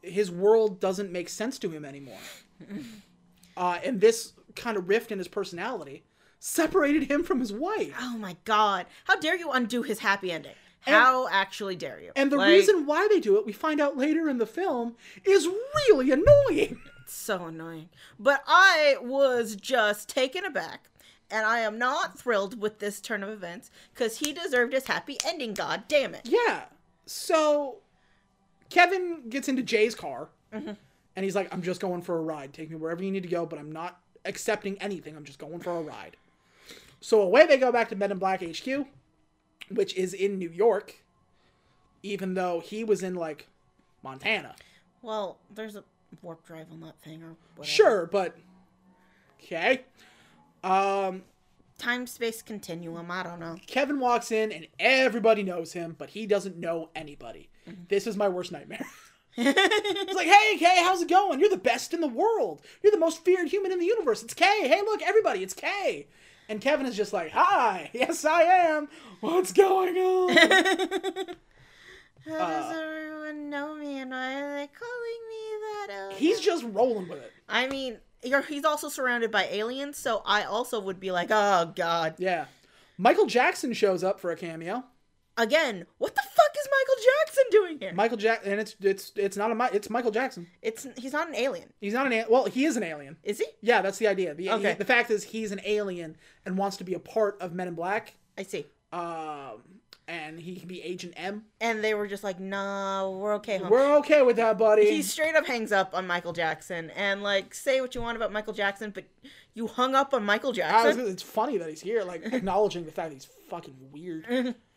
his world doesn't make sense to him anymore, uh, and this kind of rift in his personality separated him from his wife. Oh my god. How dare you undo his happy ending? How actually dare you? And the Like, reason why they do it, we find out later in the film, is really annoying. it's so annoying. But I was just taken aback. And I am not thrilled with this turn of events because he deserved his happy ending. God damn it! Yeah. So Kevin gets into Jay's car mm-hmm. and he's like, I'm just going for a ride. Take me wherever you need to go, but I'm not accepting anything. I'm just going for a ride. So away they go back to Men in Black HQ, which is in New York, even though he was in like Montana. Well, there's a warp drive on that thing or whatever. Sure, but okay. Um, Time space continuum. I don't know. Kevin walks in and everybody knows him, but he doesn't know anybody. This is my worst nightmare. it's like, hey, Kay, how's it going? You're the best in the world. You're the most feared human in the universe. It's Kay. Hey, look, everybody, it's Kay. And Kevin is just like, hi, yes, I am. What's going on? How does uh, everyone know me and why are they calling me that? He's just rolling with it. I mean, you're, he's also surrounded by aliens, so I also would be like, oh god. Yeah. Michael Jackson shows up for a cameo. Again, what the fuck is Michael Jackson doing here? Michael Jack, and it's it's it's not a it's Michael Jackson. It's he's not an alien, He's not an a- well, he is an alien. is he? Yeah, that's the idea. The, Okay. the fact is, he's an alien and wants to be a part of Men in Black. I see. Um, and he can be Agent M. And they were just like, "No, we're okay, home." We're okay with that, buddy. he straight up hangs up on Michael Jackson and like say what you want about Michael Jackson, but you hung up on Michael I was Jackson. it's funny that he's here, like acknowledging the fact that he's fucking weird.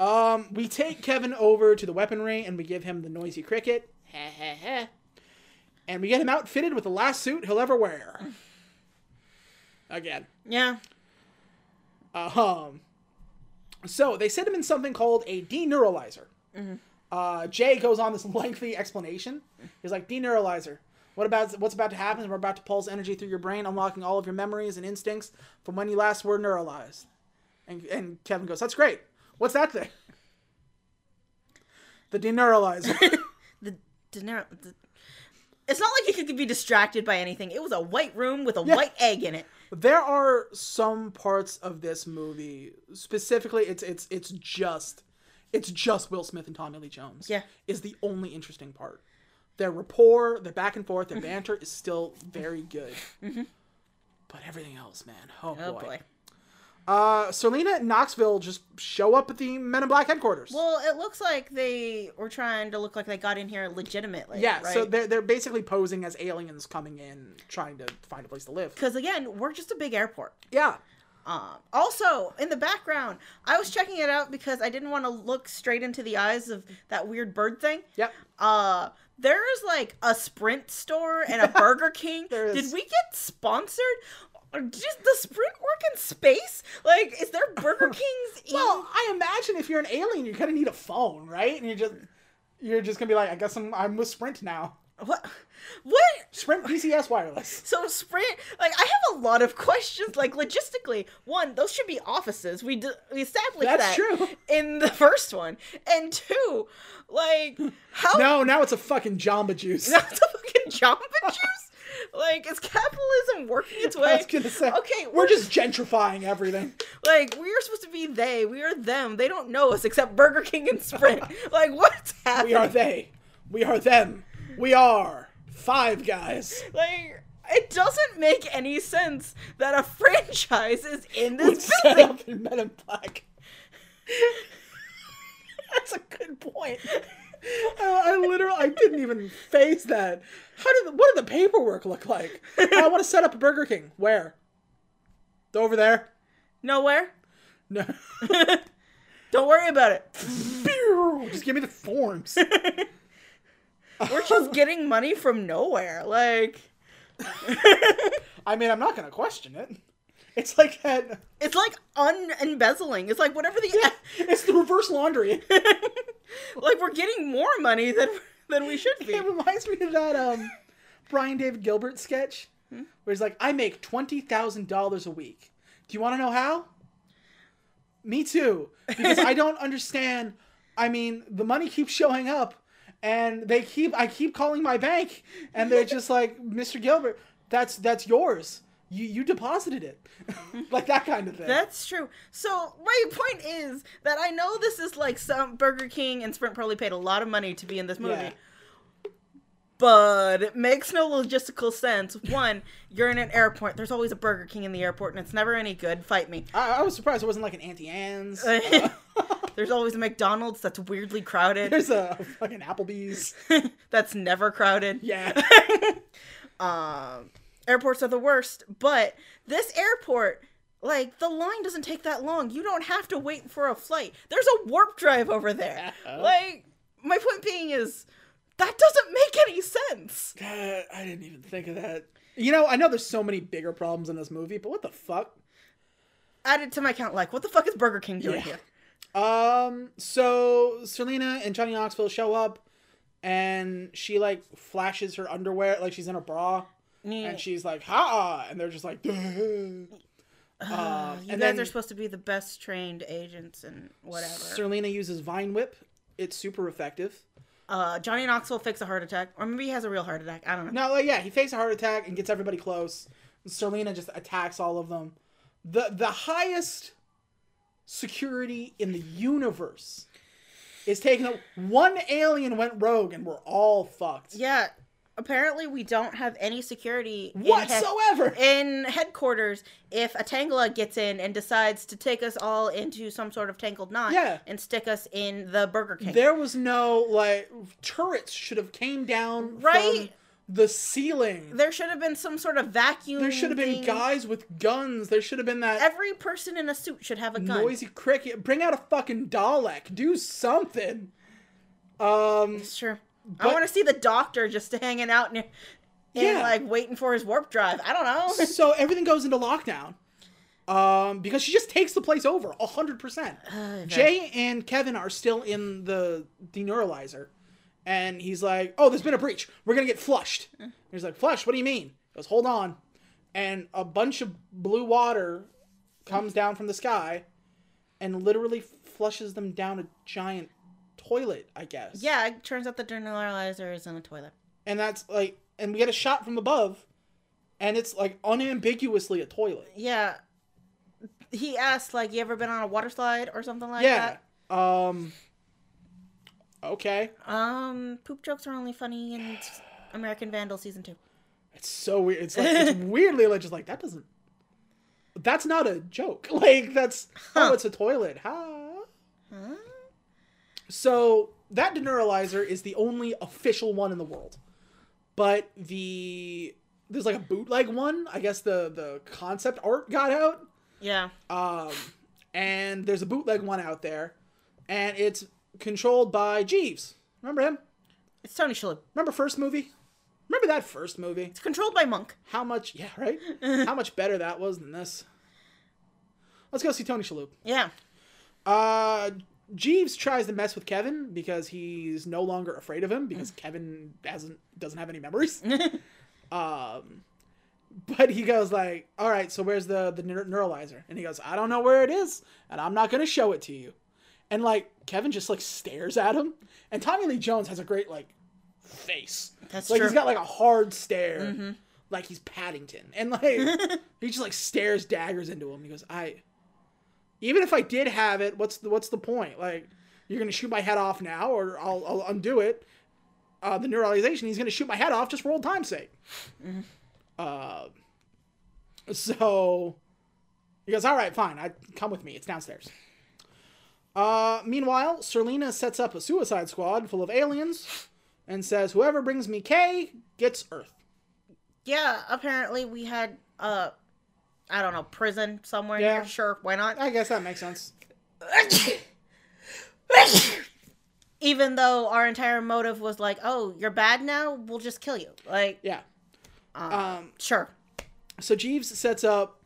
um, we take Kevin over to the weaponry and we give him the noisy cricket. and we get him outfitted with the last suit he'll ever wear. Again. yeah. Um, so they set him in something called a deneuralizer. Uh, Jay goes on this lengthy explanation. He's like, deneuralizer. What about what's about to happen? We're about to pulse energy through your brain, unlocking all of your memories and instincts from when you last were neuralized. And, and Kevin goes, "That's great. What's that thing?" The deneuralizer. The, De Niro- the It's not like you could be distracted by anything. It was a white room with a Yeah. white egg in it. there are some parts of this movie, specifically, it's it's it's just it's just Will Smith and Tommy Lee Jones. Yeah. is the only interesting part. Their rapport, their back and forth, their mm-hmm. banter is still very good. Mm-hmm. But everything else, man, oh, Oh boy. boy. Uh, Selena and Knoxville just show up at the Men in Black headquarters. Well, it looks like they were trying to look like they got in here legitimately. yeah, right? so they're they're basically posing as aliens coming in, trying to find a place to live. Because again, we're just a big airport. Yeah, Um, also, in the background, I was checking it out because I didn't want to look straight into the eyes of that weird bird thing. yep. Uh, there's like a Sprint store and a Burger King. There is. Did we get sponsored? Or Does the Sprint work in space? Like, is there Burger Kings in? Well, I imagine if you're an alien, you're gonna need a phone, right? And you're just you're just gonna be like, I guess I'm I'm with Sprint now. what? What? Sprint PCS wireless. So Sprint, like, I have a lot of questions. Like, logistically, one, those should be offices. We d- we established That's that true. in the first one, and two, like, how No, now it's a fucking Jamba Juice. Now it's a fucking Jamba Juice. Like, is capitalism working its way? I was gonna say, okay, we're just gentrifying everything. like we are supposed to be they, we are them. They don't know us except Burger King and Sprint. like, what's happening? We are they. We are them. We are five guys. Like, it doesn't make any sense that a franchise is in this set building. up in Men in Black. That's a good point. I, I literally, I didn't even face that. How did, what did the paperwork look like? Oh, I want to set up a Burger King. Where? Over there. Nowhere. No. Don't worry about it. Just give me the forms. We're just getting money from nowhere. Like, I mean, I'm not gonna question it. It's like that. it's like un-embezzling. It's like whatever the It's the reverse laundry. like we're getting more money than than we should be. It reminds me of that um Brian David Gilbert sketch where he's like, "I make twenty thousand dollars a week. Do you want to know how?" Me too, because I don't understand. I mean, the money keeps showing up, and they keep. I keep calling my bank, and they're just like, "Mr. Gilbert, that's that's yours. You you deposited it, like that kind of thing." That's true. So my point is that I know this is like some Burger King and Sprint probably paid a lot of money to be in this movie. Yeah. But it makes no logistical sense. One, you're in an airport. There's always a Burger King in the airport, and it's never any good. Fight me. I, I was surprised it wasn't like an Auntie Anne's. There's always a McDonald's that's weirdly crowded. There's a fucking Applebee's. that's never crowded. Yeah. um, airports are the worst, but this airport, like the line doesn't take that long. You don't have to wait for a flight. There's a warp drive over there. like my point being is that doesn't make any sense. God, I didn't even think of that. You know, I know there's so many bigger problems in this movie, but what the fuck? Added to my count. Like, what the fuck is Burger King doing Yeah. here? Um, so Selena and Johnny Knoxville show up, and she like flashes her underwear like she's in a bra, Yeah. and she's like, "Ha!" and they're just like, "Duh." um, You and guys then are supposed to be the best trained agents and whatever. Selena uses Vine Whip. It's super effective. uh, Johnny Knoxville fakes a heart attack, or maybe he has a real heart attack. I don't know. No, like, yeah, he fakes a heart attack and gets everybody close. Selena just attacks all of them. The the highest security in the universe is taken up. One alien went rogue and we're all fucked. Yeah, apparently we don't have any security in head- Whatsoever. in headquarters if a Tangela gets in and decides to take us all into some sort of tangled knot Yeah. and stick us in the Burger King. There was no like turrets should have came down Right. from the ceiling. there should have been some sort of vacuum. There should have been thing. guys with guns. There should have been that Every person in a suit should have a gun. noisy cricket. Bring out a fucking Dalek. Do something. Um, Sure. I want to see the doctor just hanging out and, and Yeah. like waiting for his warp drive. I don't know. so everything goes into lockdown. Um, because she just takes the place over a hundred percent. Jay and Kevin are still in the deneuralizer, and he's like, "Oh, there's been a breach. We're gonna get flushed." And he's like, "Flushed? What do you mean?" He goes, "Hold on," and a bunch of blue water comes down from the sky, and literally flushes them down a giant toilet. I guess. yeah, it turns out the deneuralizer is in the toilet. And that's like, and we get a shot from above, and it's like unambiguously a toilet. Yeah. He asked, like, you ever been on a water slide or something like yeah. that? Yeah. Um. Okay. Um, poop jokes are only funny in American Vandal season two. It's so weird. It's like it's weirdly like just like that doesn't. That's not a joke. Like that's oh, it's a toilet. Huh? So that deneuralizer is the only official one in the world, but the there's like a bootleg one. I guess the the concept art got out. Yeah. Um, and there's a bootleg one out there, and it's controlled by Jeeves. Remember him? It's Tony Shalhoub. Remember first movie? Remember that first movie? It's controlled by Monk. How much? Yeah, right. How much better that was than this. Let's go see Tony Shalhoub. Yeah. Uh, Jeeves tries to mess with Kevin because he's no longer afraid of him because Kevin hasn't doesn't have any memories. um, but he goes like, "All right, so where's the the neur- neuralizer?" And he goes, "I don't know where it is, and I'm not gonna show it to you." And like Kevin just like stares at him, and Tommy Lee Jones has a great like face. That's like true. he's got like a hard stare, like he's Paddington, and like he just like stares daggers into him. He goes, "I." even if I did have it, what's the what's the point? Like, you're gonna shoot my head off now, or I'll, I'll undo it. Uh, the neuralization, he's gonna shoot my head off just for old time's sake. Uh, so he goes, all right, fine, I come with me. It's downstairs. Uh, meanwhile, Serleena sets up a suicide squad full of aliens and says, whoever brings me K gets Earth. Yeah, apparently we had, uh, I don't know, prison somewhere Yeah. near. Sure, why not? I guess that makes sense. Even though our entire motive was like, oh, you're bad now, we'll just kill you. Like, Yeah. Um, sure. so Jeeves sets up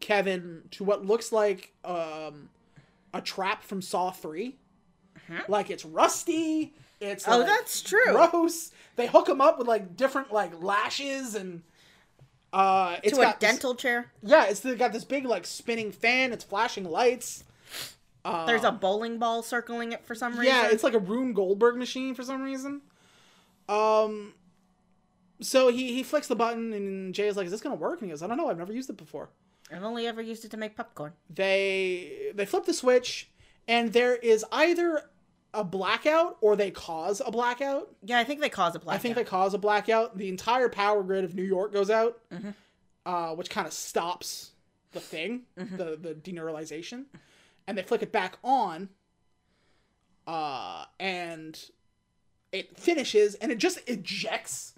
Kevin to what looks like um, a trap from Saw 3. Like it's rusty. It's Oh, like, that's true. Gross. They hook him up with like different like lashes and uh, it's To a got this- dental chair. yeah, it's got this big like spinning fan. It's flashing lights. There's a bowling ball circling it for some reason. Yeah, it's like a Rube Goldberg machine for some reason. Um, so he he flicks the button and Jay is like, "Is this gonna work?" And he goes, "I don't know. I've never used it before." I've only ever used it to make popcorn. they they flip the switch and there is either a blackout or they cause a blackout Yeah, I think they cause a blackout. i think they cause a blackout the entire power grid of new york goes out uh, which kind of stops the thing the, the deneuralization and they flick it back on uh, and it finishes and it just ejects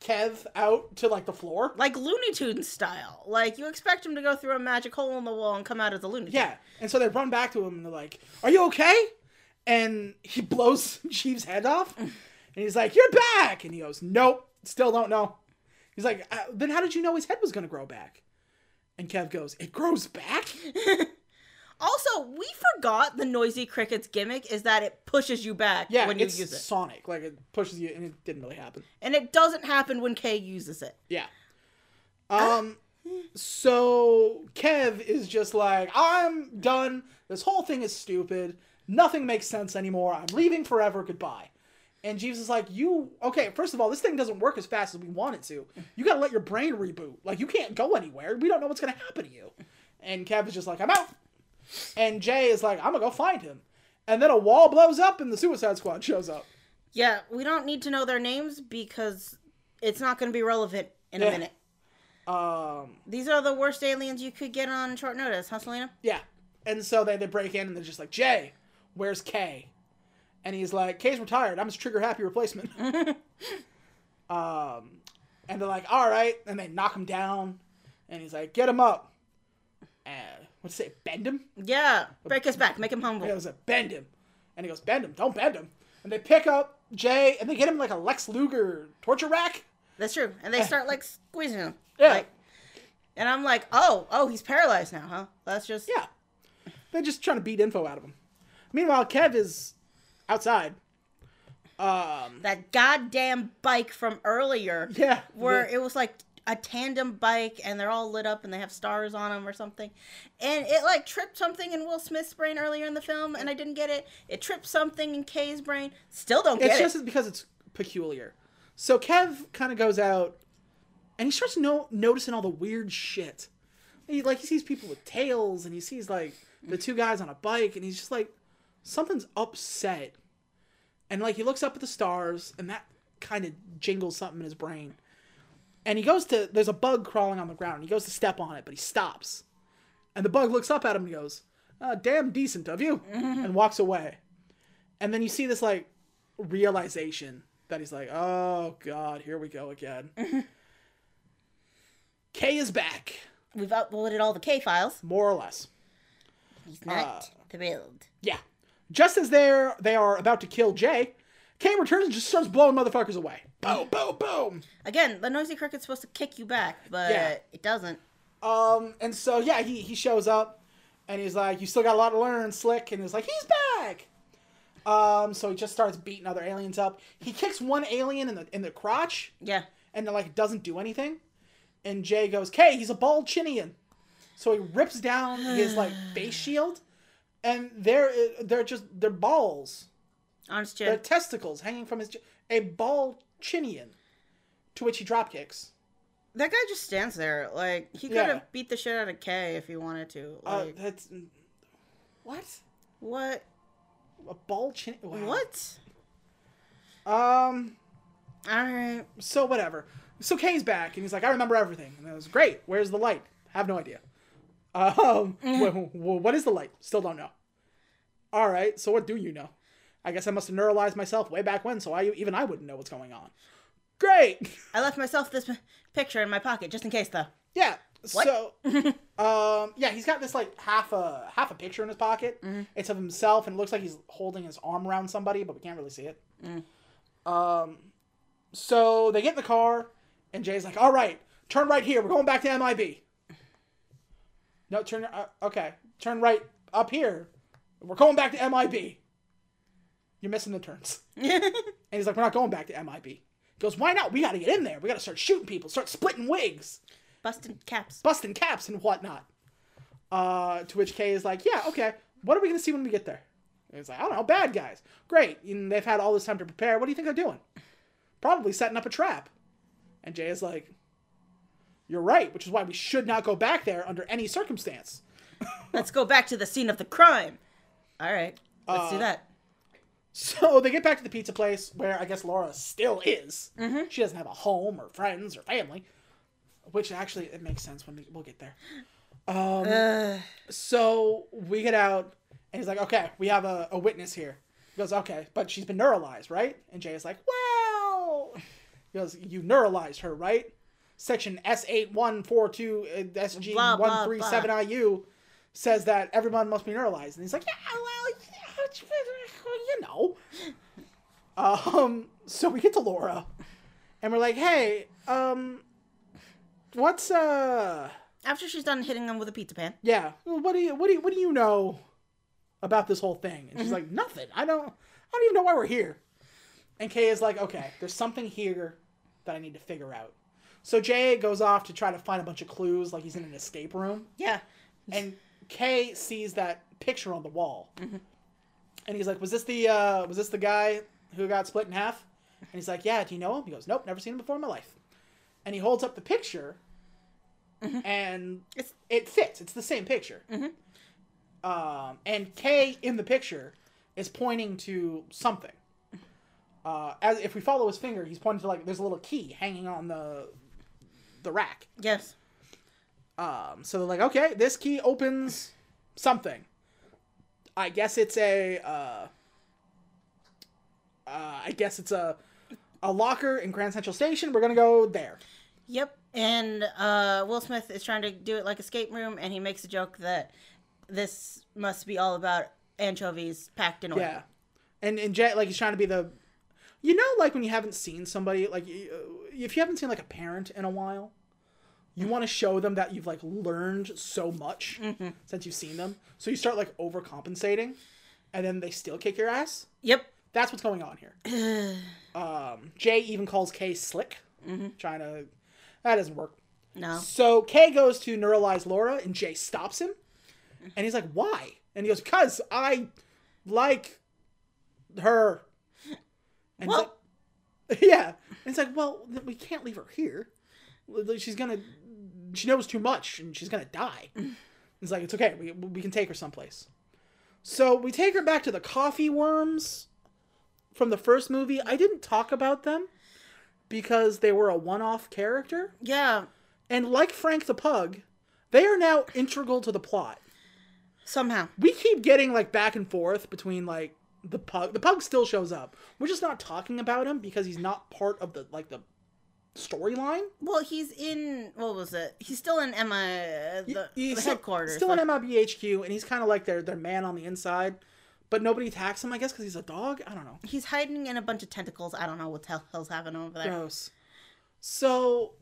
kev out to like the floor like Looney Tunes style. Like you expect him to go through a magic hole in the wall and come out as a Looney Tune. Yeah. And so they run back to him and they're like, Are you okay? And he blows Jeeves' head off. And he's like, You're back. And he goes, Nope, still don't know. He's like, uh, Then how did you know his head was to grow back? And Kev goes, It grows back? Also, we forgot the noisy crickets gimmick is that it pushes you back Yeah, when you use it. sonic. Like it pushes you, and it didn't really happen. And it doesn't happen when Kay uses it. Yeah. Um. So Kev is just like, I'm done. This whole thing is stupid. Nothing makes sense anymore. I'm leaving forever. Goodbye. And Jeeves is like, you okay? First of all, this thing doesn't work as fast as we want it to. You gotta let your brain reboot. Like you can't go anywhere. We don't know what's gonna happen to you. And Kev is just like, I'm out. And Jay is like, I'm gonna go find him. And then a wall blows up, and the Suicide Squad shows up. Yeah, we don't need to know their names because it's not going to be relevant in Yeah. a minute. Um, These are the worst aliens you could get on short notice, huh, Selena? yeah. And so they, they break in and they're just like, Jay, where's Kay? And he's like, Kay's retired. I'm his trigger happy replacement. um, and they're like, all right. And they knock him down. And he's like, get him up. Uh, what's it say? Bend him? Yeah, break his back, make him humble. He goes, bend him. And he goes, bend him. Don't bend him. And they pick up Jay and they get him like a Lex Luger torture rack. That's true. And they start like squeezing him. Yeah. Like, and I'm like, oh, oh, he's paralyzed now, huh? That's just Yeah. They're just trying to beat info out of him. Meanwhile, Kev is outside. Um, that goddamn bike from earlier. yeah. where the- it was like a tandem bike and they're all lit up and they have stars on them or something. And it like tripped something in Will Smith's brain earlier in the film and I didn't get it. It tripped something in Kay's brain. Still don't get it's it. It's just because it's peculiar. So Kev kind of goes out and he starts no- noticing all the weird shit. He, like he sees people with tails and he sees like the two guys on a bike and he's just like something's upset. And like he looks up at the stars and that kind of jingles something in his brain. And he goes to there's a bug crawling on the ground. He goes to step on it, but he stops. And the bug looks up at him and goes, uh, "Damn decent of you," and walks away. And then you see this like realization that he's like, "Oh God, here we go again." K is back, We've uploaded all the K files. more or less. He's not thrilled. Yeah. Just as they're they are about to kill Jay, K returns and just starts blowing motherfuckers away. Boom, boom, boom. Again, the noisy cricket's supposed to kick you back, but Yeah. it doesn't. Um, and so yeah, he he shows up, and he's like, "You still got a lot to learn, Slick." And he's like, "He's back." Um, so he just starts beating other aliens up. He kicks one alien in the in the crotch, Yeah. and then like doesn't do anything. And Jay goes, "K, he's a bald chinian." So he rips down his like face shield, and they're they're just they're balls, Honest they're testicles hanging from his chi- a ball chinian. To which he drop kicks. That guy just stands there. Like, he could Yeah. have beat the shit out of K if he wanted to. Uh, that's what what? a ball chin. Wow. What? Um. Alright. So whatever. So Kay's back, and he's like, "I remember everything." And I was great. Where's the light? Have no idea. Um. wh- wh- what is the light? Still don't know. All right. So what do you know? I guess I must have neuralized myself way back when, so I even I wouldn't know what's going on. Great. I left myself this picture in my pocket just in case, though. Yeah. What? So, um, yeah, he's got this like half a half a picture in his pocket. It's of himself, and it looks like he's holding his arm around somebody, but we can't really see it. Um, so they get in the car, and Jay's like, "All right, turn right here. We're going back to MIB." No, turn. Uh, okay, turn right up here. We're going back to MIB. You're missing the turns. And he's like, "We're not going back to MIB." He goes, "Why not? We got to get in there. We got to start shooting people, start splitting wigs." Busting caps. busting caps and whatnot. Uh, to which Kay is like, yeah, okay. What are we gonna see when we get there? And he's like, I don't know, bad guys. Great. And they've had all this time to prepare. What do you think they're doing? Probably setting up a trap. And Jay is like, you're right, which is why we should not go back there under any circumstance. Let's go back to the scene of the crime. Alright. Let's Uh, do that. So they get back to the pizza place where I guess Laura still is. She doesn't have a home or friends or family, which actually it makes sense when we, we'll get there. Um. So we get out, and he's like, "Okay, we have a, a witness here." He goes, "Okay, but she's been neuralized, right?" And Jay is like, "Well," he goes, "You neuralized her, right?" Section S eight one four two uh, SG Blah, blah, one three seven IU says that everyone must be neuralized, and he's like, "Yeah, well, yeah, you know." Um, so we get to Laura, and we're like, "Hey, um, what's uh?" After she's done hitting them with a pizza pan. yeah well, what do you what do you what do you know about this whole thing and she's Mm-hmm. like nothing i don't i don't even know why we're here and kay is like okay there's something here that i need to figure out so jay goes off to try to find a bunch of clues like he's in an escape room Yeah. and kay sees that picture on the wall Mm-hmm. and he's like was this the uh was this the guy who got split in half and he's like yeah do you know him he goes nope never seen him before in my life and he holds up the picture Mm-hmm. and It's it fits. It's the same picture. Um, and Kay in the picture is pointing to something. uh, as if we follow his finger, he's pointing to like there's a little key hanging on the the rack. Yes. Um, so they're like, okay, this key opens something. I guess it's a. Uh, uh, I guess it's a a locker in Grand Central Station. We're gonna go there. Yep. And uh, Will Smith is trying to do it like escape room, and he makes a joke that this must be all about anchovies packed in oil. Yeah, and and Jay like he's trying to be the, you know, like when you haven't seen somebody like uh, if you haven't seen like a parent in a while, you want to show them that you've like learned so much since you've seen them, so you start like overcompensating, and then they still kick your ass. Yep. That's what's going on here. um, Jay even calls Kay slick, trying to. That doesn't work. No. So Kay goes to neuralize Laura, and Jay stops him, and he's like, "Why?" And he goes, "Cause I like her." And Well- like, yeah, it's like, well, we can't leave her here. She's gonna, she knows too much, and she's gonna die. It's like it's okay. We we can take her someplace. So we take her back to the coffee worms from the first movie. I didn't talk about them because they were a one-off character. Yeah. And like Frank the Pug, they are now integral to the plot. Somehow. We keep getting like back and forth between like the pug. The pug still shows up. We're just not talking about him because he's not part of the like the storyline. Well, he's in. What was it? He's still in uh, Emma, the, He's the still- headquarters. Still like- in MIBHQ, and he's kind of like their their man on the inside. But nobody attacks him, I guess, because he's a dog. I don't know. He's hiding in a bunch of tentacles. I don't know what the hell's happening over there. Gross. So,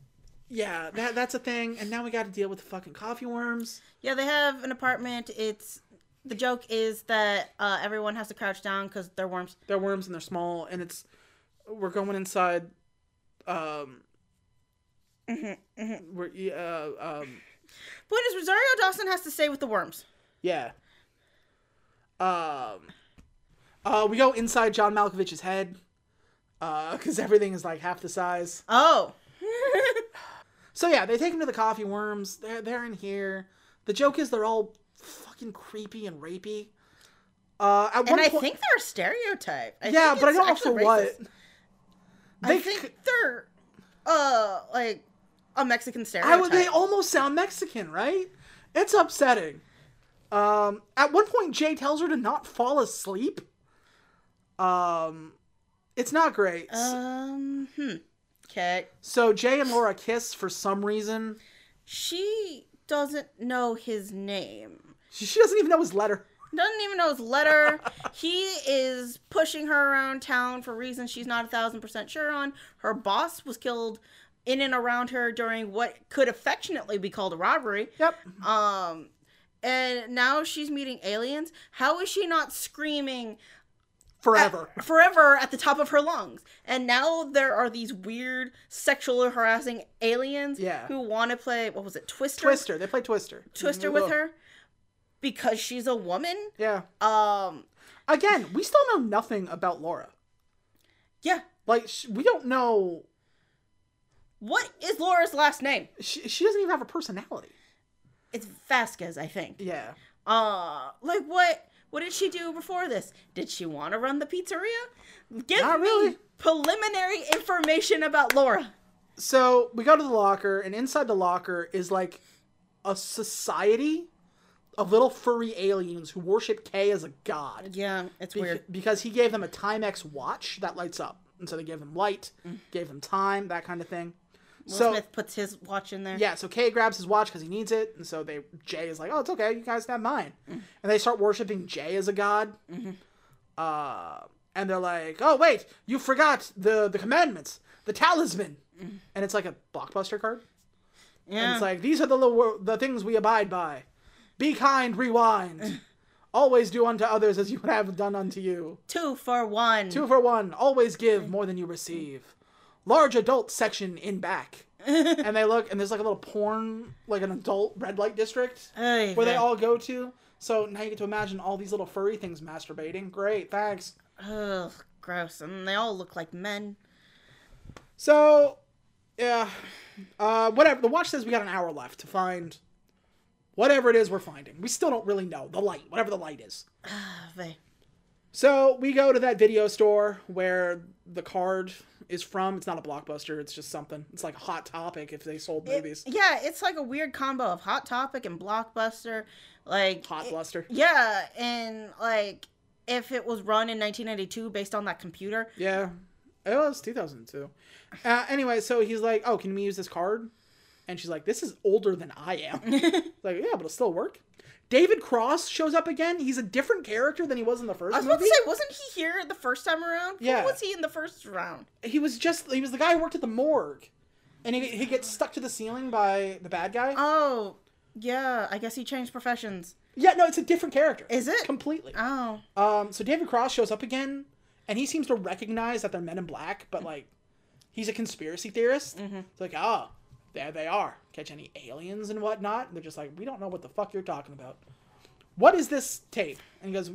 yeah, that that's a thing. And now we got to deal with the fucking coffee worms. Yeah, they have an apartment. It's the joke is that uh, everyone has to crouch down because they're worms. They're worms and they're small, and it's we're going inside. Um, we're uh, um, Point is, Rosario Dawson has to stay with the worms. yeah. Um, uh, we go inside John Malkovich's head, uh, because everything is like half the size. Oh, So yeah, they take him to the coffee worms. They're they're in here. The joke is they're all fucking creepy and rapey. Uh, at and one I point, think they're a stereotype. I yeah, but I don't know actually for what. They I think they're uh like a Mexican I stereotype. would, they almost sound Mexican, right? It's upsetting. Um, at one point, Jay tells her to not fall asleep. Um, it's not great. um. Hmm. Okay. so Jay and Laura kiss for some reason. She doesn't know his name. She, she doesn't even know his letter. Doesn't even know his letter. he is pushing her around town for reasons she's not a thousand percent sure on. Her boss was killed in and around her during what could affectionately be called a robbery. Yep. Um, and now she's meeting aliens. How is she not screaming Forever. forever at the top of her lungs? And now there are these weird sexual harassing aliens Yeah. who want to play what was it, Twister? Twister. They play Twister. Twister with her because she's a woman. Yeah. Um, Again, we still know nothing about Laura. yeah. Like, we don't know. What is Laura's last name? She, she doesn't even have a personality. It's Vasquez, I think. Yeah. Uh, like what? What did she do before this? Did she want to run the pizzeria? Give Not me really. preliminary information about Laura. So we go to the locker, and inside the locker is like a society of little furry aliens who worship Kay as a god. Yeah, it's Beca- weird. Because he gave them a Timex watch that lights up. And so they gave them light, Mm. gave them time, that kind of thing. Will so Smith puts his watch in there. yeah, so Kay grabs his watch because he needs it, and so they Jay is like, "Oh, it's okay, you guys have mine," Mm. and they start worshiping Jay as a god. Mm-hmm. Uh, and they're like, "Oh, wait, you forgot the the commandments, the talisman," Mm. and it's like a blockbuster card. And yeah. it's like these are the the things we abide by: be kind, rewind, always do unto others as you would have done unto you. two for one. Two for one, always give more than you receive. Large adult section in back. and they look, and there's like a little porn, like an adult red light district where they all go to. So now you get to imagine all these little furry things masturbating. Great, thanks. Ugh, gross. And they all look like men. So, yeah, uh, whatever. The watch says we got an hour left to find whatever it is we're finding. We still don't really know the light, whatever the light is. So we go to that video store where the card is from. It's not a blockbuster. It's just something. It's like a hot topic if they sold It- movies. yeah, it's like a weird combo of Hot Topic and Blockbuster. Like hot it- bluster. Yeah, and like if it was run in 1992 based on that computer, Yeah, it was 2002. Uh, anyway, so he's like, "Oh, can we use this card?" And she's like, "This is older than I am." like, yeah, but it'll still work. David Cross shows up again. He's a different character than he was in the first I was about movie. to say, wasn't he here the first time around? Yeah. Who was he in the first round? he was just he was the guy who worked at the morgue, and he he gets stuck to the ceiling by the bad guy. Oh, yeah. I guess he changed professions. yeah, no, it's a different character. Is it? completely? Oh, Um, so David Cross shows up again, and he seems to recognize that they're Men in Black, but like, he's a conspiracy theorist. It's like, ah, there they are. Catch any aliens and whatnot? They're just like, we don't know what the fuck you're talking about. What is this tape? And he goes,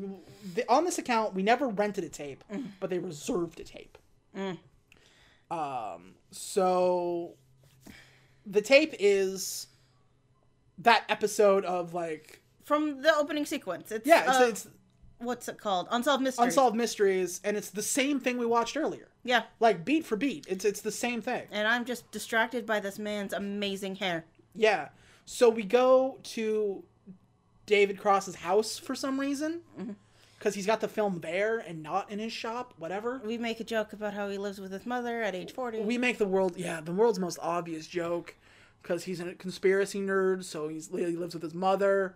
"The- on this account, we never rented a tape, but they reserved a tape. Um, so the tape is that episode of like, from the opening sequence. It's yeah, it's, uh, it's what's it called? Unsolved Mysteries. unsolved mysteries, and it's the same thing we watched earlier. Yeah, like beat for beat. It's it's the same thing. and I'm just distracted by this man's amazing hair. Yeah. So we go to David Cross's house for some reason mm-hmm. because he's got the film there and not in his shop. Whatever. We make a joke about how he lives with his mother at age 40. We make the world yeah the world's most obvious joke because he's a conspiracy nerd, so he's he lives with his mother,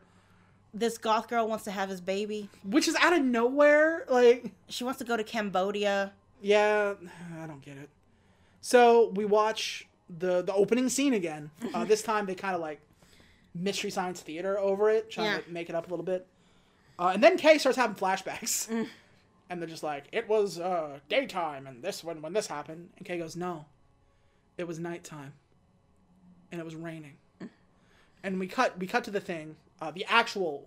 this goth girl wants to have his baby. which is out of nowhere. Like She wants to go to Cambodia. Yeah, I don't get it. So we watch the the opening scene again. Uh, this time they kind of like mystery science theater over it, trying Yeah. to make it up a little bit. Uh, and then Kay starts having flashbacks, and they're just like, "It was uh, daytime, and this when when this happened." And Kay goes, "No, it was nighttime, and it was raining." And we cut we cut to the thing, uh, the actual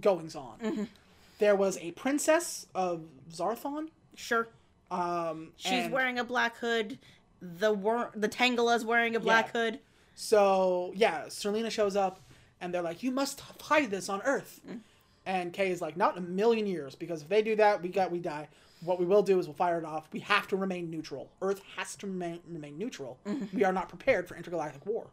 goings on. There was a princess of Zarthan. Sure. Um, She's wearing a black hood. The wor- the Tangela's wearing a black Yeah. hood. So yeah, Serleena shows up, and they're like, "You must hide this on Earth." And Kay is like, "Not in a million years, because if they do that, we got we die. What we will do is we'll fire it off. We have to remain neutral. Earth has to remain remain neutral. We are not prepared for intergalactic war."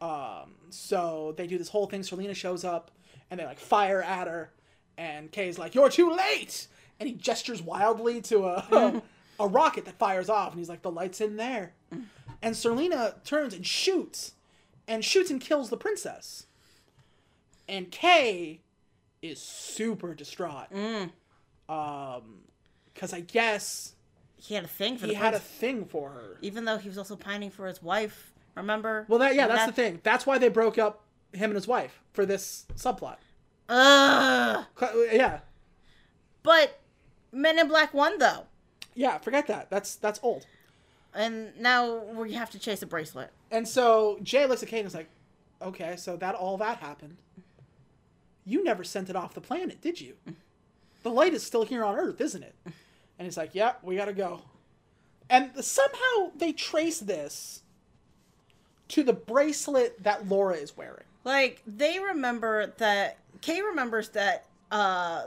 Um, so they do this whole thing. Serleena shows up, and they like fire at her, and Kay's like, "You're too late!" And he gestures wildly to a a rocket that fires off, and he's like, "The light's in there." And Serleena turns and shoots, and shoots and kills the princess. And Kay is super distraught. Um, because I guess He had a thing for he had a thing for her. even though he was also pining for his wife. Remember? Well, that yeah, that's That- the thing. That's why they broke up him and his wife for this subplot. Ugh. Uh, yeah, But Men in Black won though, yeah. Forget that. That's that's old. and now we have to chase a bracelet. And so Jay looks at Kay and is like, "Okay, so that all that happened. You never sent it off the planet, did you? The light is still here on Earth, isn't it?" And he's like, "Yep, we gotta go." And somehow they trace this to the bracelet that Laura is wearing. Like they remember that Kay remembers that uh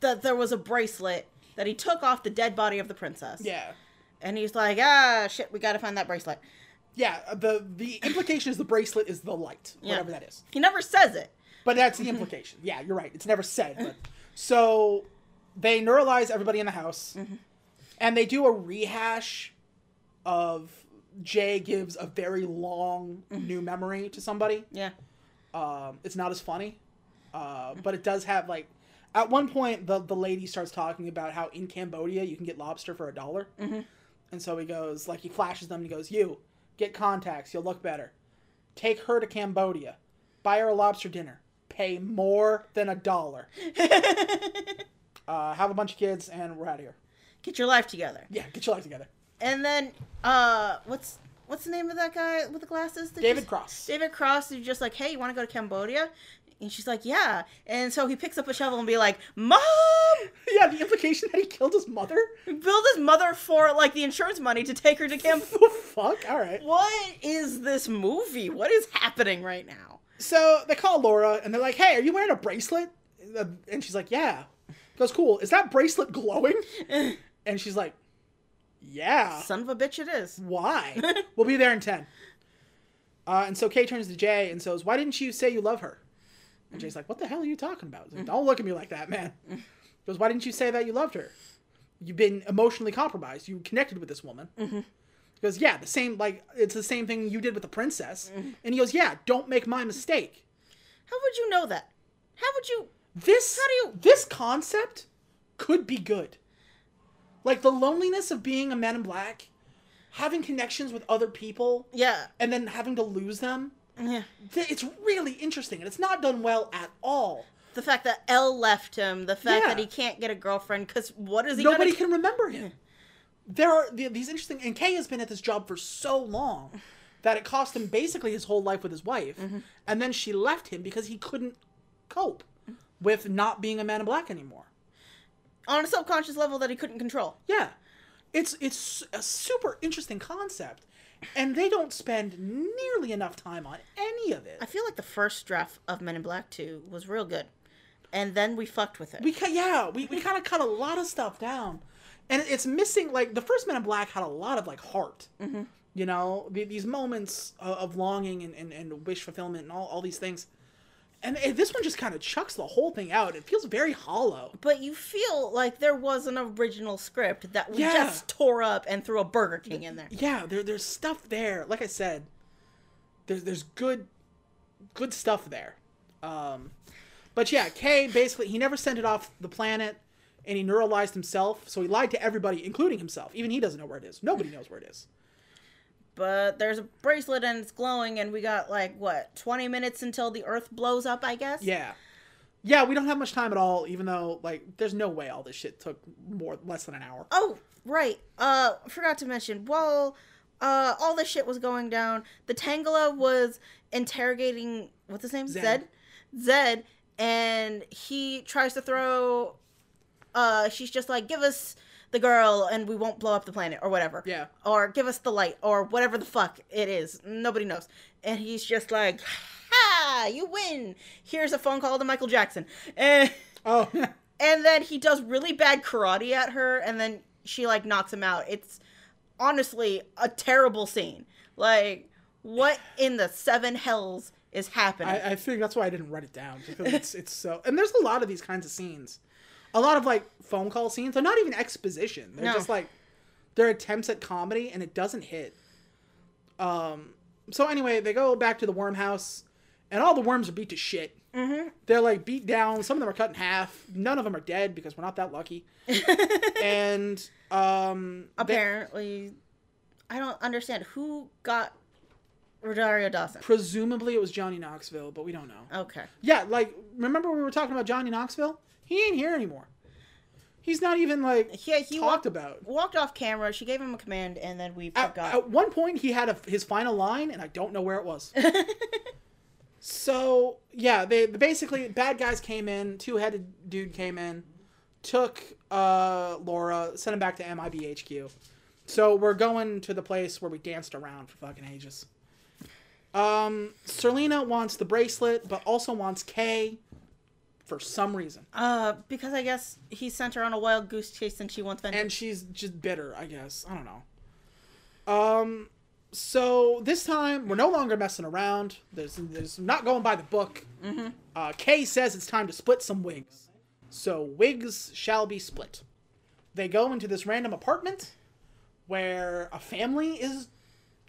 that there was a bracelet that he took off the dead body of the princess. Yeah, And he's like, ah, shit, we gotta find that bracelet. yeah. The the implication is the bracelet is the light, Yeah. whatever that is. He never says it. But that's the implication. yeah, you're right. It's never said. But so they neuralize everybody in the house, and they do a rehash of Jay gives a very long new memory to somebody. Yeah. Um, it's not as funny, uh, but it does have like. At one point, the the lady starts talking about how in Cambodia you can get lobster for a dollar, and so he goes like he flashes them. and He goes, "You get contacts. You'll look better. Take her to Cambodia. Buy her a lobster dinner. Pay more than a dollar. uh, have a bunch of kids, and we're out of here. Get your life together. Yeah, get your life together." And then uh what's what's the name of that guy with the glasses? David just- Cross. David Cross is just like, hey, you want to go to Cambodia? And she's like, yeah. And so he picks up a shovel and be like, Mom! Yeah, the implication that he killed his mother. Build his mother for like the insurance money to take her to Cambodia. fuck? All right. what is this movie? What is happening right now? So they call Laura and they're like, "Hey, are you wearing a bracelet?" And she's like, "Yeah." Goes, cool. Is that bracelet glowing? and she's like, yeah. Son of a bitch, it is. Why? we'll be there in 10. Uh, and so Kay turns to Jay and says, Why didn't you say you love her? And Jay's like, What the hell are you talking about? Like, Don't look at me like that, man. He goes, Why didn't you say that you loved her? You've been emotionally compromised. You connected with this woman. He goes, Yeah, the same, like, it's the same thing you did with the princess. Mm. And he goes, Yeah, don't make my mistake. How would you know that? How would you? This, How do you- this concept could be good. Like, the loneliness of being a man in black, having connections with other people, Yeah. and then having to lose them. Yeah. th- It's really interesting, and it's not done well at all. The fact that L left him, the fact Yeah. that he can't get a girlfriend, because what is he Nobody gonna? can remember him. There are these interesting, and Kay has been at this job for so long that it cost him basically his whole life with his wife, Mm-hmm. and then she left him because he couldn't cope with not being a man in black anymore. On a subconscious level that he couldn't control. Yeah, it's it's a super interesting concept, and they don't spend nearly enough time on any of it. I feel like the first draft of Men in Black 2 was real good. And then we fucked with it. We cut, yeah, we, we kind of cut a lot of stuff down, and it's missing. Like the first Men in Black had a lot of like heart, mm-hmm. you know, these moments of, of longing and, and, and wish fulfillment and all, all these things, and this one just kind of chucks the whole thing out. It feels very hollow. but you feel like there was an original script that we Yeah. just tore up and threw a Burger King in there. Yeah, there, there's stuff there. Like I said, there's there's good good stuff there. Um, but yeah, Kay basically he never sent it off the planet, and he neuralized himself. So he lied to everybody, including himself. Even he doesn't know where it is. Nobody knows where it is. But there's a bracelet and it's glowing, and we got like, what, 20 minutes until the Earth blows up, I guess? Yeah, yeah. We don't have much time at all. Even though like there's no way all this shit took more less than an hour. Oh, right. Uh, forgot to mention. While uh, all this shit was going down, the Tangela was interrogating what's his name? Zed. Zed. Zed, and he tries to throw. Uh, she's just like, give us the girl, and we won't blow up the planet, or whatever. Yeah. Or give us the light, or whatever the fuck it is. Nobody knows. And he's just like, ha! You win. Here's a phone call to Michael Jackson, and. Oh, and then he does really bad karate at her and then she like knocks him out it's honestly a terrible scene like what in the seven hells is happening I, I think that's why I didn't write it down because it's it's so. And there's a lot of these kinds of scenes, a lot of like phone call scenes. They're not even exposition. They're No. just like they're attempts at comedy, and it doesn't hit. Um. So anyway, they go back to the worm house, and all the worms are beat to shit. Mm-hmm. They're like beat down. Some of them are cut in half. None of them are dead because we're not that lucky. and um, they- apparently i don't understand who got Rosario Dawson presumably it was Johnny Knoxville, but we don't know. okay Yeah, like remember we were talking about Johnny Knoxville? He ain't here anymore. He's not even like yeah he talked walked, about. walked off camera she gave him a command and then we At, forgot at one point, he had a, his final line, and I don't know where it was. so yeah, they basically bad guys came in. Two headed dude came in, took uh, Laura, sent him back to MIBHQ. So we're going to the place where we danced around for fucking ages. Um, Serleena wants the bracelet, but also wants Kay for some reason. uh because i guess he sent her on a wild goose chase and she wants vengeance and she's just bitter, I guess. I don't know. Um, so this time we're no longer messing around. There's, there's not going by the book. Mm-hmm. Uh, Kay says it's time to split some wigs. So wigs shall be split. They go into this random apartment where a family is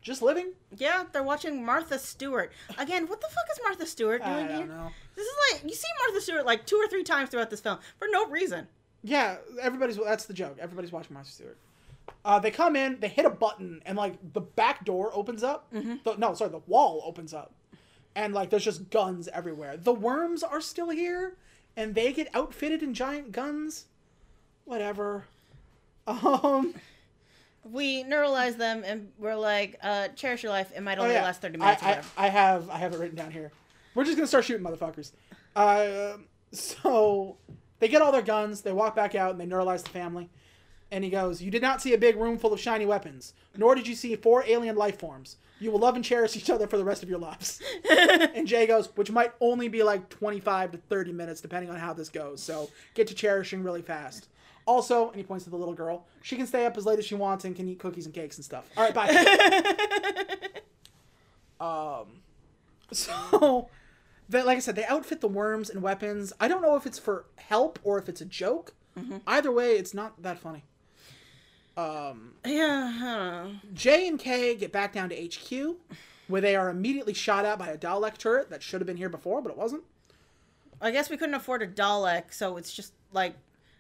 just living. Yeah, they're watching Martha Stewart. Again, what the fuck is Martha Stewart doing I here? don't know. This is like you see Martha Stewart like two or three times throughout this film for no reason. Yeah, everybody's that's the joke. Everybody's watching Martha Stewart. Uh, they come in, they hit a button, and like the back door opens up. The, no, sorry, the wall opens up, and like there's just guns everywhere. The worms are still here, and they get outfitted in giant guns. Whatever. Um. We neuralize them and we're like, uh, cherish your life. It might Oh only yeah. last thirty minutes. or I. I have I have it written down here. We're just gonna start shooting motherfuckers. Uh, so they get all their guns. They walk back out and they neuralize the family. And he goes, You did not see a big room full of shiny weapons, nor did you see four alien life forms. You will love and cherish each other for the rest of your lives. and Jay goes, Which might only be like 25 to 30 minutes, depending on how this goes. So get to cherishing really fast. Also, and he points to the little girl, she can stay up as late as she wants and can eat cookies and cakes and stuff. All right, bye. um, so, they, like I said, they outfit the worms and weapons. I don't know if it's for help or if it's a joke. Either way, it's not that funny. Um, Yeah. J and K get back down to HQ, where they are immediately shot at by a Dalek turret that should have been here before, but it wasn't. I guess we couldn't afford a Dalek, so it's just like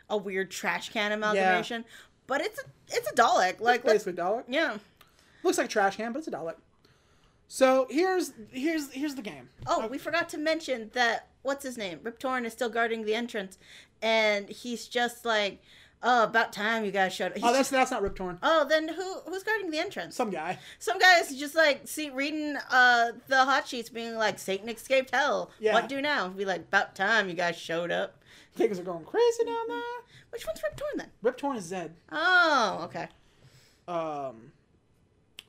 a weird trash can amalgamation. But it's a it's a Dalek. Like let's, Basically, Dalek yeah. looks like a trash can, but it's a Dalek. So here's here's here's the game. Oh, we forgot to mention that what's his name? Rip Torn is still guarding the entrance, and he's just like, "Oh, about time you guys showed." up. Oh, that's that's not Rip Torn. oh, then who who's guarding the entrance? Some guy. Some guys just like see reading uh the hot sheets, being like, "Satan escaped hell. Yeah. What do now?" Be like, "About time you guys showed up." Things are going crazy down there. Which one's Rip Torn then? Rip Torn is Zed. Oh, okay. Um,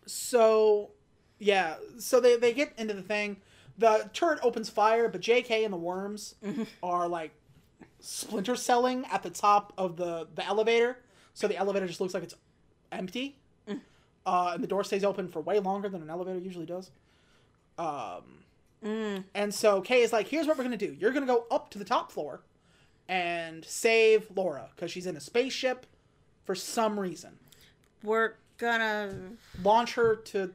so yeah, so they they get into the thing. The turret opens fire, but J.K. and the worms are like splinter selling at the top of the the elevator. So the elevator just looks like it's empty, uh, and the door stays open for way longer than an elevator usually does. Um, and so Kay is like, "Here's what we're gonna do. You're gonna go up to the top floor and save Laura because she's in a spaceship for some reason. We're gonna. Launch her to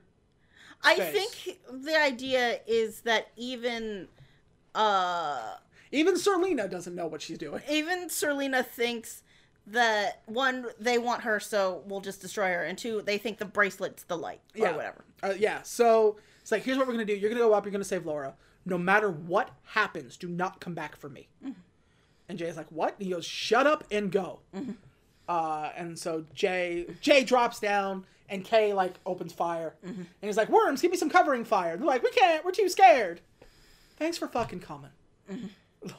I think the idea is that even uh Even Serleena doesn't know what she's doing. even Serleena thinks that one they want her so we'll just destroy her and two they think the bracelet's the light or Yeah. whatever. Uh, yeah. So it's like, here's what we're gonna do. You're gonna go up. You're gonna save Laura. No matter what happens, do not come back for me. And Jay's like, what? And he goes, shut up and go. Uh, and so Jay Jay drops down, and Kay like opens fire, and he's like, worms, give me some covering fire. They're like, we can't. We're too scared. Thanks for fucking coming.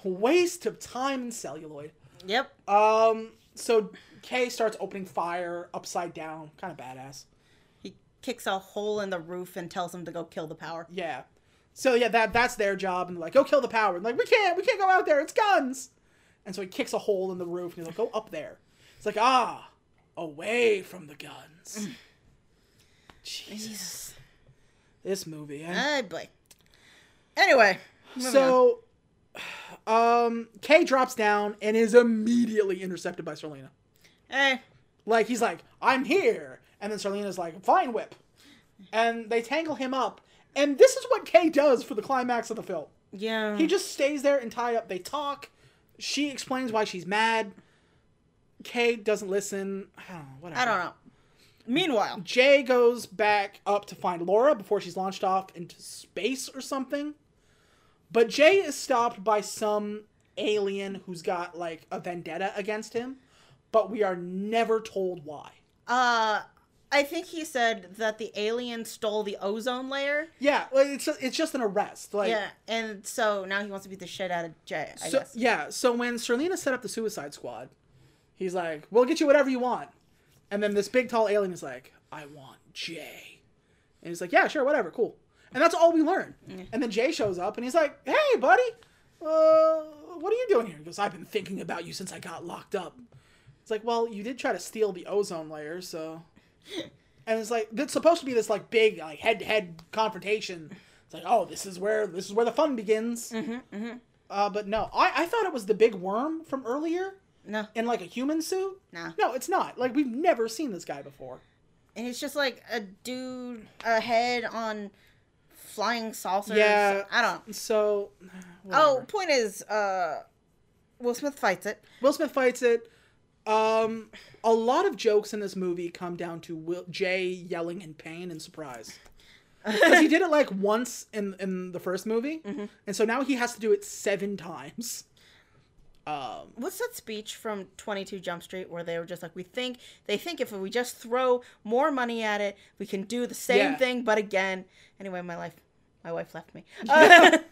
Waste of time and celluloid. Yep. Um. So Kay starts opening fire upside down, kind of badass. He kicks a hole in the roof and tells him to go kill the power. Yeah. So yeah, that that's their job, and like, go kill the power. And like, we can't, we can't go out there. It's guns. And so he kicks a hole in the roof, and he's like, go up there. It's like, ah, away from the guns. Jesus, this movie. Eh? Oh boy. Anyway, moving on. So, um, Kay drops down and is immediately intercepted by Serleena. hey, Like he's like, I'm here, and then Serleena's like, fine whip, and they tangle him up. And this is what Kay does for the climax of the film. yeah. He just stays there and tie up. They talk. She explains why she's mad. Kay doesn't listen. I don't know. Whatever. I don't know. Meanwhile, Jay goes back up to find Laura before she's launched off into space or something. But Jay is stopped by some alien who's got like a vendetta against him, but we are never told why. uh I think he said that the alien stole the ozone layer. Yeah, well, it's it's just an arrest. Like Yeah, and so now he wants to beat the shit out of Jay, I so, guess. yeah, so when Serleena set up the Suicide Squad, he's like, "We'll get you whatever you want," and then this big tall alien is like, "I want Jay," and he's like, "Yeah, sure, whatever, cool." And that's all we learn. And then Jay shows up and he's like, "Hey, buddy, uh, what are you doing here?" He goes, "I've been thinking about you since I got locked up." It's like, well, you did try to steal the ozone layer, so. And it's like it's supposed to be this like big like head to head confrontation. It's like, oh, this is where this is where the fun begins. Uh, but no, I, I thought it was the big worm from earlier No. in like a human suit. No. No, it's not. Like we've never seen this guy before. And it's just like a dude, a head on flying saucers. Yeah. I don't. So, Oh, point is, uh, Will Smith fights it. Will Smith fights it. Um, a lot of jokes in this movie come down to Will, Jay yelling in pain and surprise. Because he did it like once in in the first movie, and so now he has to do it seven times. Um, What's that speech from 22 Jump Street where they were just like, we think, they think if we just throw more money at it, we can do the same Yeah. thing, but again. Anyway, my life, my wife left me. Uh,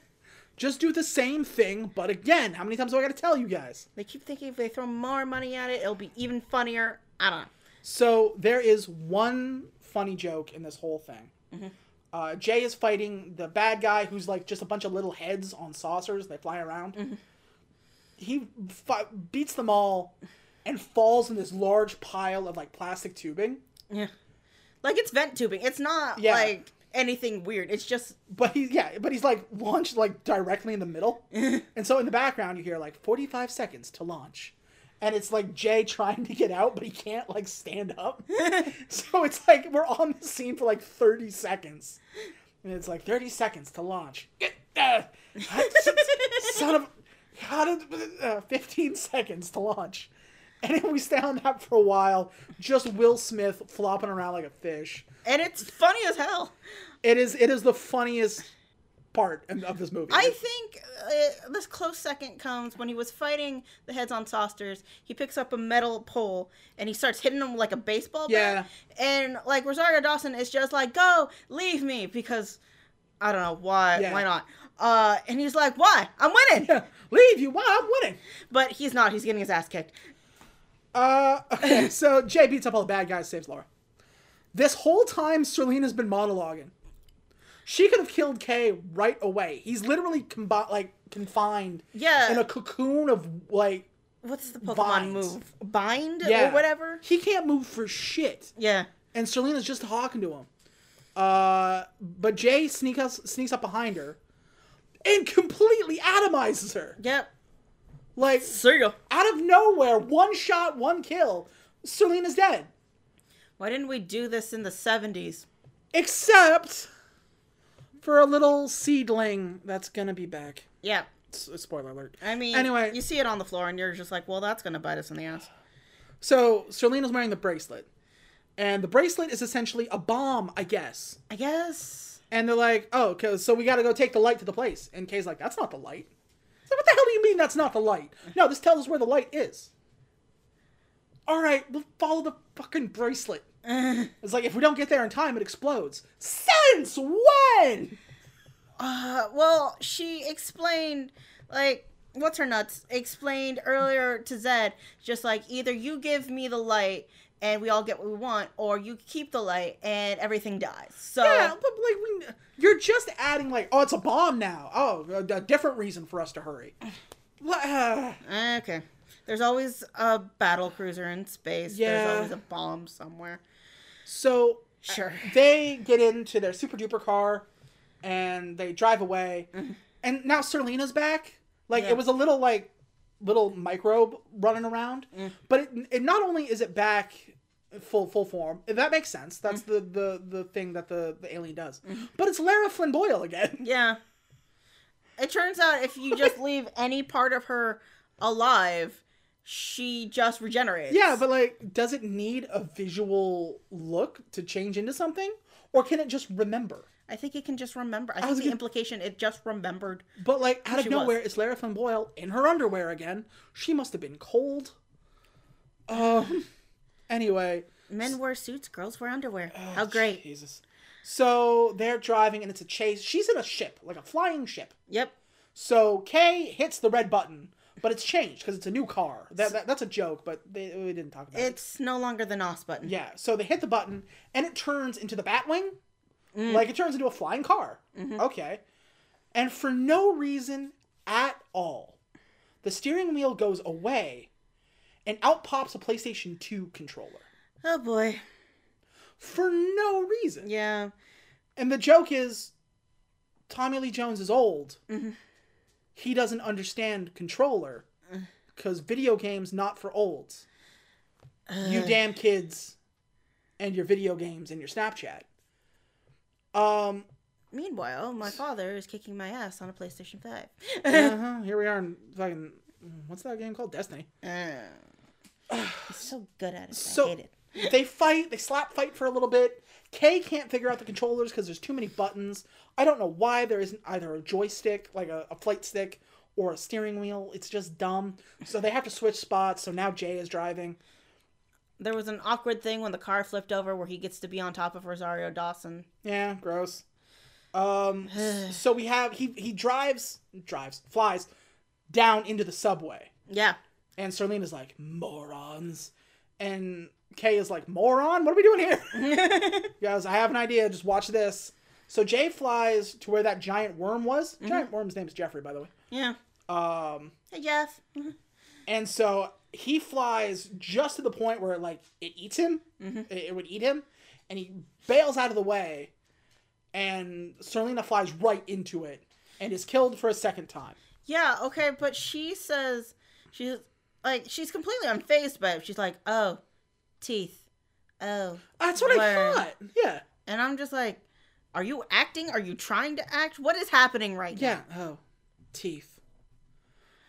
Just do the same thing, but again, how many times do I got to tell you guys? They keep thinking if they throw more money at it, it'll be even funnier. I don't know. So there is one funny joke in this whole thing. Mm-hmm. Uh, Jay is fighting the bad guy who's like just a bunch of little heads on saucers. They fly around. Mm-hmm. He fi- beats them all and falls in this large pile of like plastic tubing. Yeah. Like it's vent tubing. It's not Yeah. like anything weird. It's just But he's yeah, but he's like launched like directly in the middle. and so in the background you hear like 45 seconds to launch. And it's like Jay trying to get out, but he can't like stand up. so it's like we're on the scene for like 30 seconds. And it's like 30 seconds to launch. Uh, son of how did uh, 15 seconds to launch. And then we stay on that for a while, just Will Smith flopping around like a fish. and it's funny as hell. It is it is the funniest part of this movie. I think uh, this close second comes when he was fighting the heads on saucers. He picks up a metal pole and he starts hitting them like a baseball bat. Yeah. And like Rosario Dawson is just like, "Go, leave me," because I don't know why. Yeah. Why not? Uh, and he's like, "Why? I'm winning." Leave you. Why? I'm winning. But he's not. He's getting his ass kicked. Uh, okay, so Jay beats up all the bad guys, saves Laura. This whole time, Serleena's been monologuing. She could have killed Kay right away. He's literally combi- like confined Yeah. in a cocoon of like What's the Pokemon Vines. move? Bind yeah or whatever. He can't move for shit, Yeah. and Serleena's just talking to him. Uh, but Jay sneaks sneaks up behind her and completely atomizes her. Yep. Like See ya. out of nowhere, one shot, one kill. Serleena's dead. Why didn't we do this in the 70s? Except for a little seedling that's gonna be back. Yeah. S- uh, Spoiler alert. I mean, Anyway. you see it on the floor and you're just like, well, that's going to bite us in the ass. So Serleena's wearing the bracelet, and the bracelet is essentially a bomb, I guess. I guess. And they're like, oh, cause, so we got to go take the light to the place." And Kay's like, "That's not the light." The hell do you mean that's not the light? No, this tells us where the light is. All right, we'll follow the fucking bracelet. It's like if we don't get there in time, it explodes. Since when? Uh, well, she explained, like, what's her nuts? Explained earlier to Zed, just like, either you give me the light and we all get what we want, or you keep the light and everything dies. So, Yeah, but like we, you're just adding like, oh, it's a bomb now. Oh, a, a different reason for us to hurry. Uh, okay. There's always a battle cruiser in space. Yeah. There's always a bomb somewhere. so Sure. they get into their super duper car, and they drive away, and now Serleena's back. Like Yeah. it was a little like little microbe running around, mm. but it, it not only is it back full full form. That makes sense. That's mm. the, the the thing that the the alien does. Mm. But it's Lara Flynn Boyle again. Yeah. It turns out if you just leave any part of her alive, she just regenerates. Yeah, but like, does it need a visual look to change into something, or can it just remember? I think it can just remember. I was think the gonna- implication it just remembered. But like, out of was. nowhere, it's Lara Flynn Boyle in her underwear again. She must have been cold. Um. Anyway, Men wear suits, girls wear underwear. Oh, How great. Jesus. So they're driving, and it's a chase. She's in a ship, like a flying ship. Yep. So Kay hits the red button, but it's changed because it's a new car. That, that that's a joke, but they, we didn't talk about it. It's no longer the NOS button. Yeah, so they hit the button and it turns into the Batwing. Mm. Like it turns into a flying car. Mm-hmm. Okay. And for no reason at all, the steering wheel goes away and out pops a PlayStation 2 controller. Oh boy. For no reason. Yeah. And the joke is Tommy Lee Jones is old. Mm-hmm. He doesn't understand controller because video games not for olds. you damn kids and your video games and your Snapchat. Um, Meanwhile, my father is kicking my ass on a PlayStation 5. uh-huh, here we are in fucking what's that game called? Destiny. Uh, he's so good at it. So it. they fight, they slap fight for a little bit. Kay can't figure out the controllers because there's too many buttons. I don't know why there isn't either a joystick, like a, a flight stick, or a steering wheel. It's just dumb. So they have to switch spots. So now Jay is driving. There was an awkward thing when the car flipped over where he gets to be on top of Rosario Dawson. Yeah, gross. Um, so we have he he drives drives flies down into the subway, Yeah. and Serleena's like morons, and Kay is like moron. What are we doing here? He goes, I have an idea. Just watch this. So Jay flies to where that giant worm was. Giant worm's name is Jeffrey, by the way. Yeah. Um, Hey, Jeff. and so he flies just to the point where like it eats him. Mm-hmm. It, it would eat him, and he bails out of the way, and Serleena flies right into it and is killed for a second time. Yeah, okay, but she says she's like she's completely unfazed by it. She's like, "Oh, teeth. Oh." That's what I thought. Yeah. And I'm just like, "Are you acting? Are you trying to act? What is happening right now? Yeah. Oh, teeth.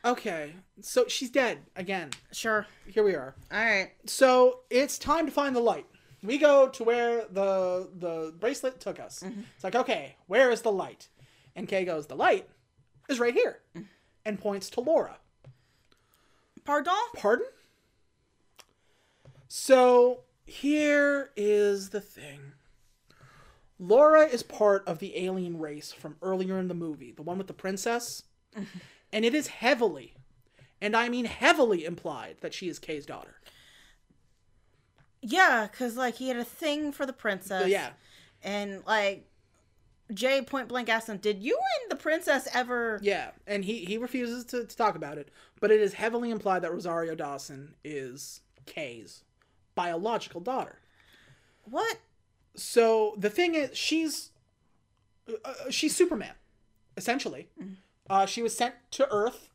Okay, so she's dead again. Sure. Here we are. All right. So it's time to find the light. We go to where the the bracelet took us. Mm-hmm. It's like, okay, where is the light? And Kay goes, the light is right here, mm. and points to Laura. Pardon? Pardon? So here is the thing. Laura is part of the alien race from earlier in the movie, the one with the princess. Mm-hmm. And it is heavily, and I mean heavily implied that she is Kay's daughter. Yeah, cuz like he had a thing for the princess. yeah. And like Jay point blank asked him, "Did you and the princess ever Yeah, and he he refuses to, to talk about it, but it is heavily implied that Rosario Dawson is Kay's biological daughter. what? So the thing is, she's uh, she's Superman, essentially. Uh, she was sent to Earth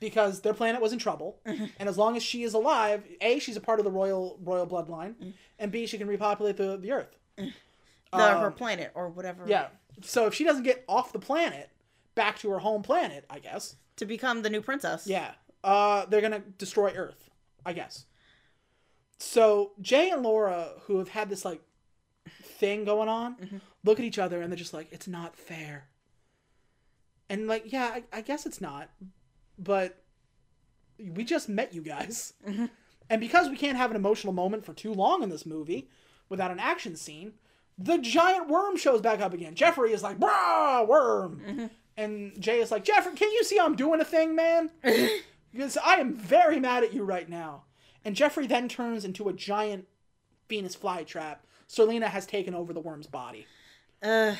because their planet was in trouble, and as long as she is alive, a she's a part of the royal royal bloodline, and b she can repopulate the the Earth. The her planet or whatever. Um, Yeah. So if she doesn't get off the planet, back to her home planet, I guess. To become the new princess. Yeah. Uh, they're gonna destroy Earth, I guess. So Jay and Laura, who have had this like thing going on, look at each other and they're just like, "It's not fair." And like, yeah, I, I guess it's not, but we just met you guys, and because we can't have an emotional moment for too long in this movie without an action scene, the giant worm shows back up again. Jeffrey is like, "Brah, worm," and Jay is like, "Jeffrey, can you see I'm doing a thing, man?" because I am very mad at you right now. And Jeffrey then turns into a giant Venus flytrap. Serleena has taken over the worm's body. Uh,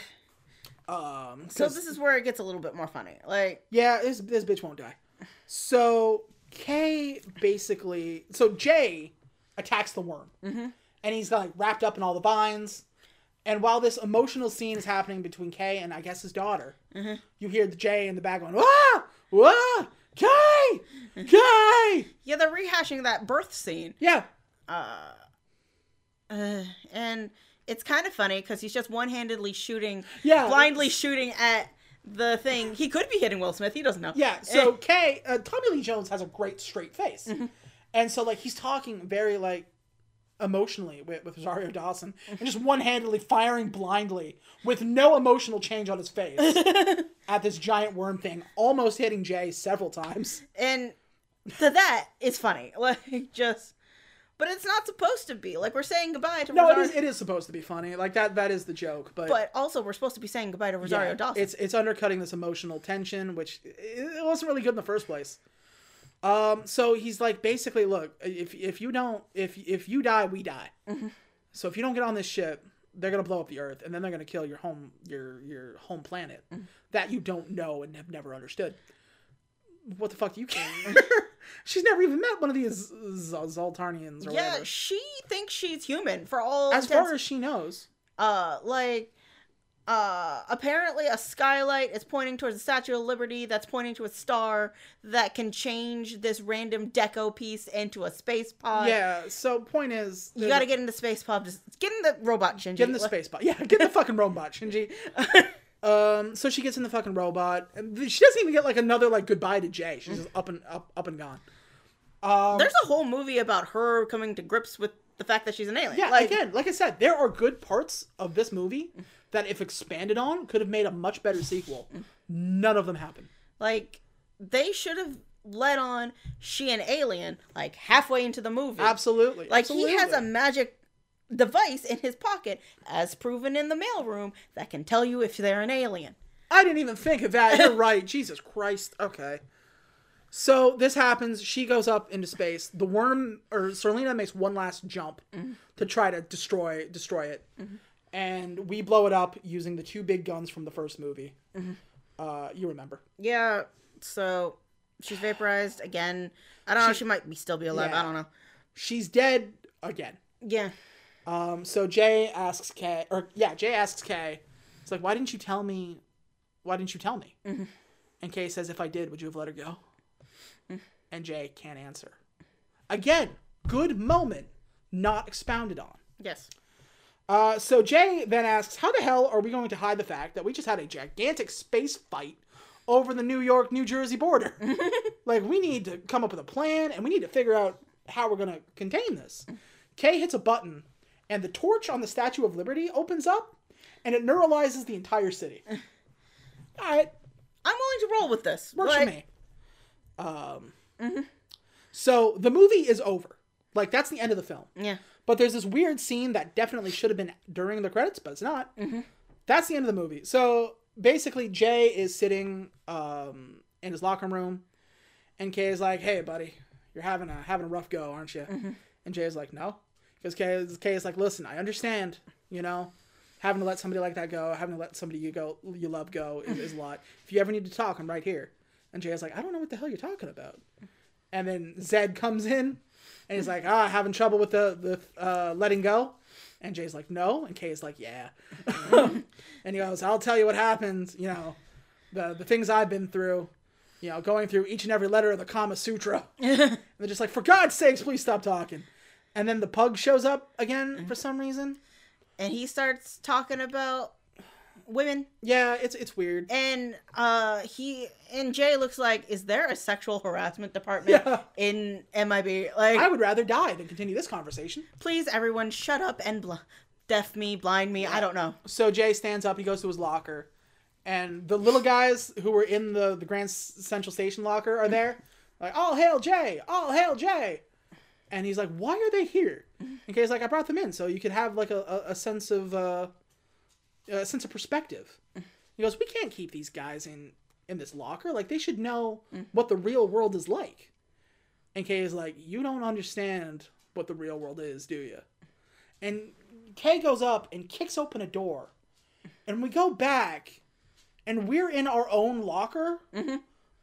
Um, so this is where it gets a little bit more funny. Like, yeah, this this bitch won't die. So Kay basically, so Jay attacks the worm, and he's like wrapped up in all the vines. And while this emotional scene is happening between Kay and I guess his daughter, you hear the Jay in the back going, "Ah, ah, Kay, Kay." yeah, they're rehashing that birth scene. Yeah, Uh, and it's kind of funny because he's just one-handedly shooting, Yeah. blindly shooting at the thing. He could be hitting Will Smith. He doesn't know. Yeah, so Kay, uh, Tommy Lee Jones has a great straight face, and so like he's talking very like emotionally with, with Rosario Dawson, and just one handedly firing blindly with no emotional change on his face at this giant worm thing, almost hitting Jay several times. and to that is funny. Like, just, but it's not supposed to be. Like, we're saying goodbye to No, Rosario, is it is supposed to be funny, like that that is the joke, but. but also we're supposed to be saying goodbye to Rosario yeah, Dawson. It's it's undercutting this emotional tension, which it wasn't really good in the first place. Um, so he's like basically, look, if if you don't, if if you die, we die. So if you don't get on this ship, they're gonna blow up the Earth, and then they're gonna kill your home your your home planet that you don't know and have never understood. What the fuck do you care? She's never even met one of these Z- Zoltarnians or yeah, whatever. she thinks she's human for all As intents- far as she knows. uh like uh apparently a skylight is pointing towards the statue of liberty that's pointing to a star that can change this random deco piece into a space pod Yeah. So point is, you gotta get in the space pod just get in the robot Shinji. Get in the space pod. Yeah, get in the fucking robot, Shinji. Um, so she gets in the fucking robot, and she doesn't even get like another like goodbye to Jay. She's just up and up, up and gone. Um, there's a whole movie about her coming to grips with the fact that she's an alien yeah, like again, like I said, there are good parts of this movie that, if expanded on, could have made a much better sequel. None of them happen. like they should have let on she an alien like halfway into the movie Absolutely, like he has a magic device in his pocket, as proven in the mailroom, that can tell you if they're an alien. I didn't even think of that. You're right. Jesus Christ. Okay. So this happens. She goes up into space. The worm or Serleena makes one last jump mm-hmm. to try to destroy destroy it, mm-hmm. and we blow it up using the two big guns from the first movie. Mm-hmm. Uh, you remember? Yeah, so she's vaporized again. I don't know. She, might be still be alive. Yeah. I don't know. She's dead again. Yeah. Um, so Jay asks Kay, or yeah, Jay asks Kay. It's like, why didn't you tell me? Why didn't you tell me? And Kay says, if I did, would you have let her go? And Jay can't answer. Again, good moment, not expounded on. Yes. Uh, so Jay then asks, how the hell are we going to hide the fact that we just had a gigantic space fight over the New York New Jersey border? like, we need to come up with a plan and we need to figure out how we're going to contain this. Kay hits a button and the torch on the Statue of Liberty opens up and it neuralizes the entire city. All right, I'm willing to roll with this. works Like, for me. Um, So the movie is over. Like, that's the end of the film. Yeah. But there's this weird scene that definitely should have been during the credits, but it's not. That's the end of the movie. So basically, Jay is sitting um, in his locker room, and Kay is like, "Hey, buddy, you're having a having a rough go, aren't you?" And Jay is like, "No," because Kay is, Kay is like, "Listen, I understand. You know, having to let somebody like that go, having to let somebody you go you love go is, is a lot. If you ever need to talk, I'm right here." And Jay is like, "I don't know what the hell you're talking about." And then Zed comes in and he's like, ah, having trouble with the, the uh, letting go. And Jay's like, no. And Kay's like, yeah. and he goes, I'll tell you what happens, you know, the, the things I've been through, you know, going through each and every letter of the Kama Sutra. and they're just like, for God's sakes, please stop talking. And then the pug shows up again for some reason. And he starts talking about women Yeah, it's it's weird. and uh he and Jay looks like is there a sexual harassment department Yeah. in MIB like I would rather die than continue this conversation. please everyone shut up and bl- deaf me blind me I don't know So Jay stands up, he goes to his locker, and the little guys who were in the, the Grand Central Station locker are there. Like, all hail Jay! All hail Jay! And he's like, why are they here? And Kay's like, I brought them in so you could have like a, a, sense of uh, a sense of perspective. He goes, we can't keep these guys in in this locker. Like they should know what the real world is like. And Kay is like, you don't understand what the real world is, do you? And Kay goes up and kicks open a door. And we go back and we're in our own locker.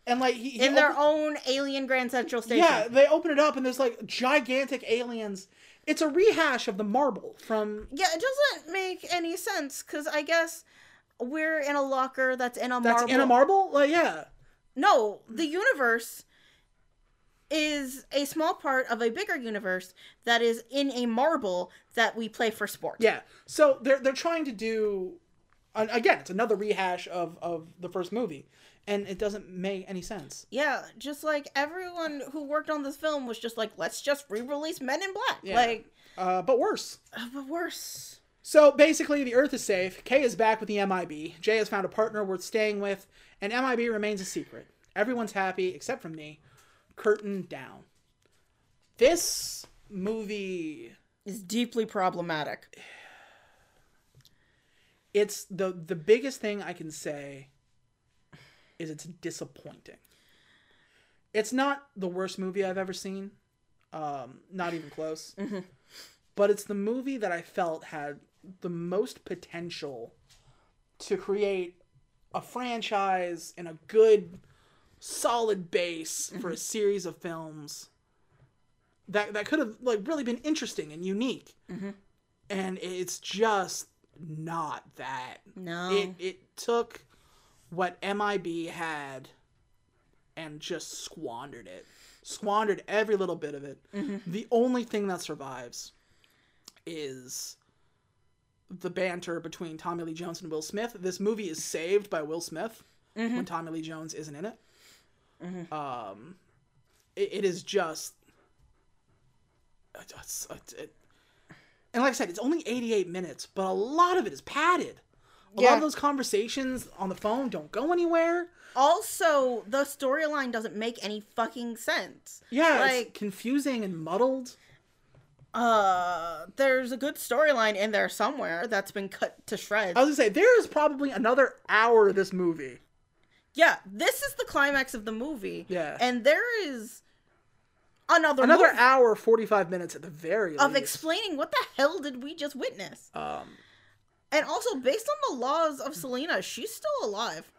And like he, he in their own alien Grand Central Station Yeah, they open it up and there's like gigantic aliens. It's a rehash of the marble from Yeah, it doesn't make any sense because I guess we're in a locker that's in a that's marble. in a marble? Like yeah. No, the universe is a small part of a bigger universe that is in a marble that we play for sport. Yeah. So they're they're trying to do again, it's another rehash of of the first movie and it doesn't make any sense. Yeah, just like everyone who worked on this film was just like, let's just re-release Men in Black. Yeah. Like, Uh, but worse. uh, but worse. So basically, the Earth is safe. Kay is back with the MIB. Jay has found a partner worth staying with, and MIB remains a secret. Everyone's happy except for me. Curtain down. This movie, Is deeply problematic. it's the the biggest thing I can say is it's disappointing. It's not the worst movie I've ever seen, um, not even close. Mm-hmm. But it's the movie that I felt had the most potential to create a franchise and a good, solid base for a mm-hmm. series of films that that could have like really been interesting and unique. Mm-hmm. And it's just not that. No. It it took what MIB had and just squandered it. Squandered every little bit of it. Mm-hmm. The only thing that survives is the banter between Tommy Lee Jones and Will Smith. This movie is saved by Will Smith mm-hmm. when Tommy Lee Jones isn't in it. Mm-hmm. Um, it, it is just. It, and like I said, it's only 88 minutes, but a lot of it is padded. A lot of those conversations on the phone don't go anywhere. Also, the storyline doesn't make any fucking sense. Yeah, Like- it's confusing and muddled. uh there's a good storyline in there somewhere that's been cut to shreds. I was gonna say there is probably another hour of this movie. yeah, this is the climax of the movie. Yeah. And there is another Another hour, forty five minutes at the very of least. explaining what the hell did we just witness. um, And also based on the laws of Serleena, she's still alive.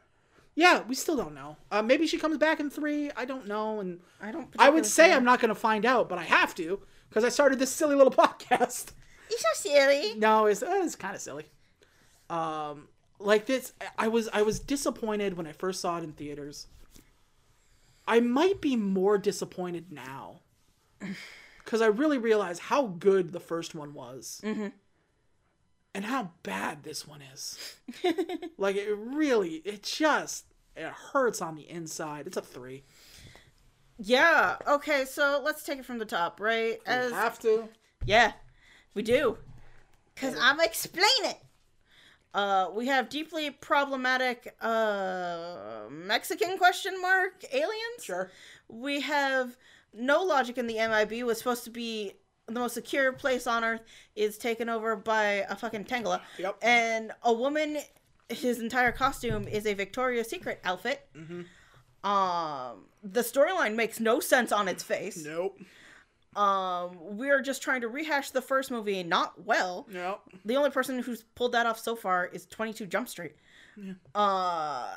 yeah, we still don't know. Uh, maybe she comes back in three. I don't know. And I don't I would say. I'm not gonna find out, but I have to because I started this silly little podcast. You're so silly. No, it's uh, it's kind of silly. Um, like this, I was I was disappointed when I first saw it in theaters. I might be more disappointed now because I really realized how good the first one was, and how bad this one is. like it really, it just it hurts on the inside. It's a three. Yeah. Okay, so let's take it from the top, right? As have to. Yeah, we do. Cause I'm explain it. Uh, we have deeply problematic uh Mexican question mark aliens. Sure. We have no logic in the MIB. Was supposed to be the most secure place on Earth is taken over by a fucking Tangela. Yep. And a woman, his entire costume is a Victoria's Secret outfit. Mm-hmm. Um, the storyline makes no sense on its face. Nope. Um, we're just trying to rehash the first movie, not well. Nope. The only person who's pulled that off so far is 22 Jump Street. Yeah. Uh,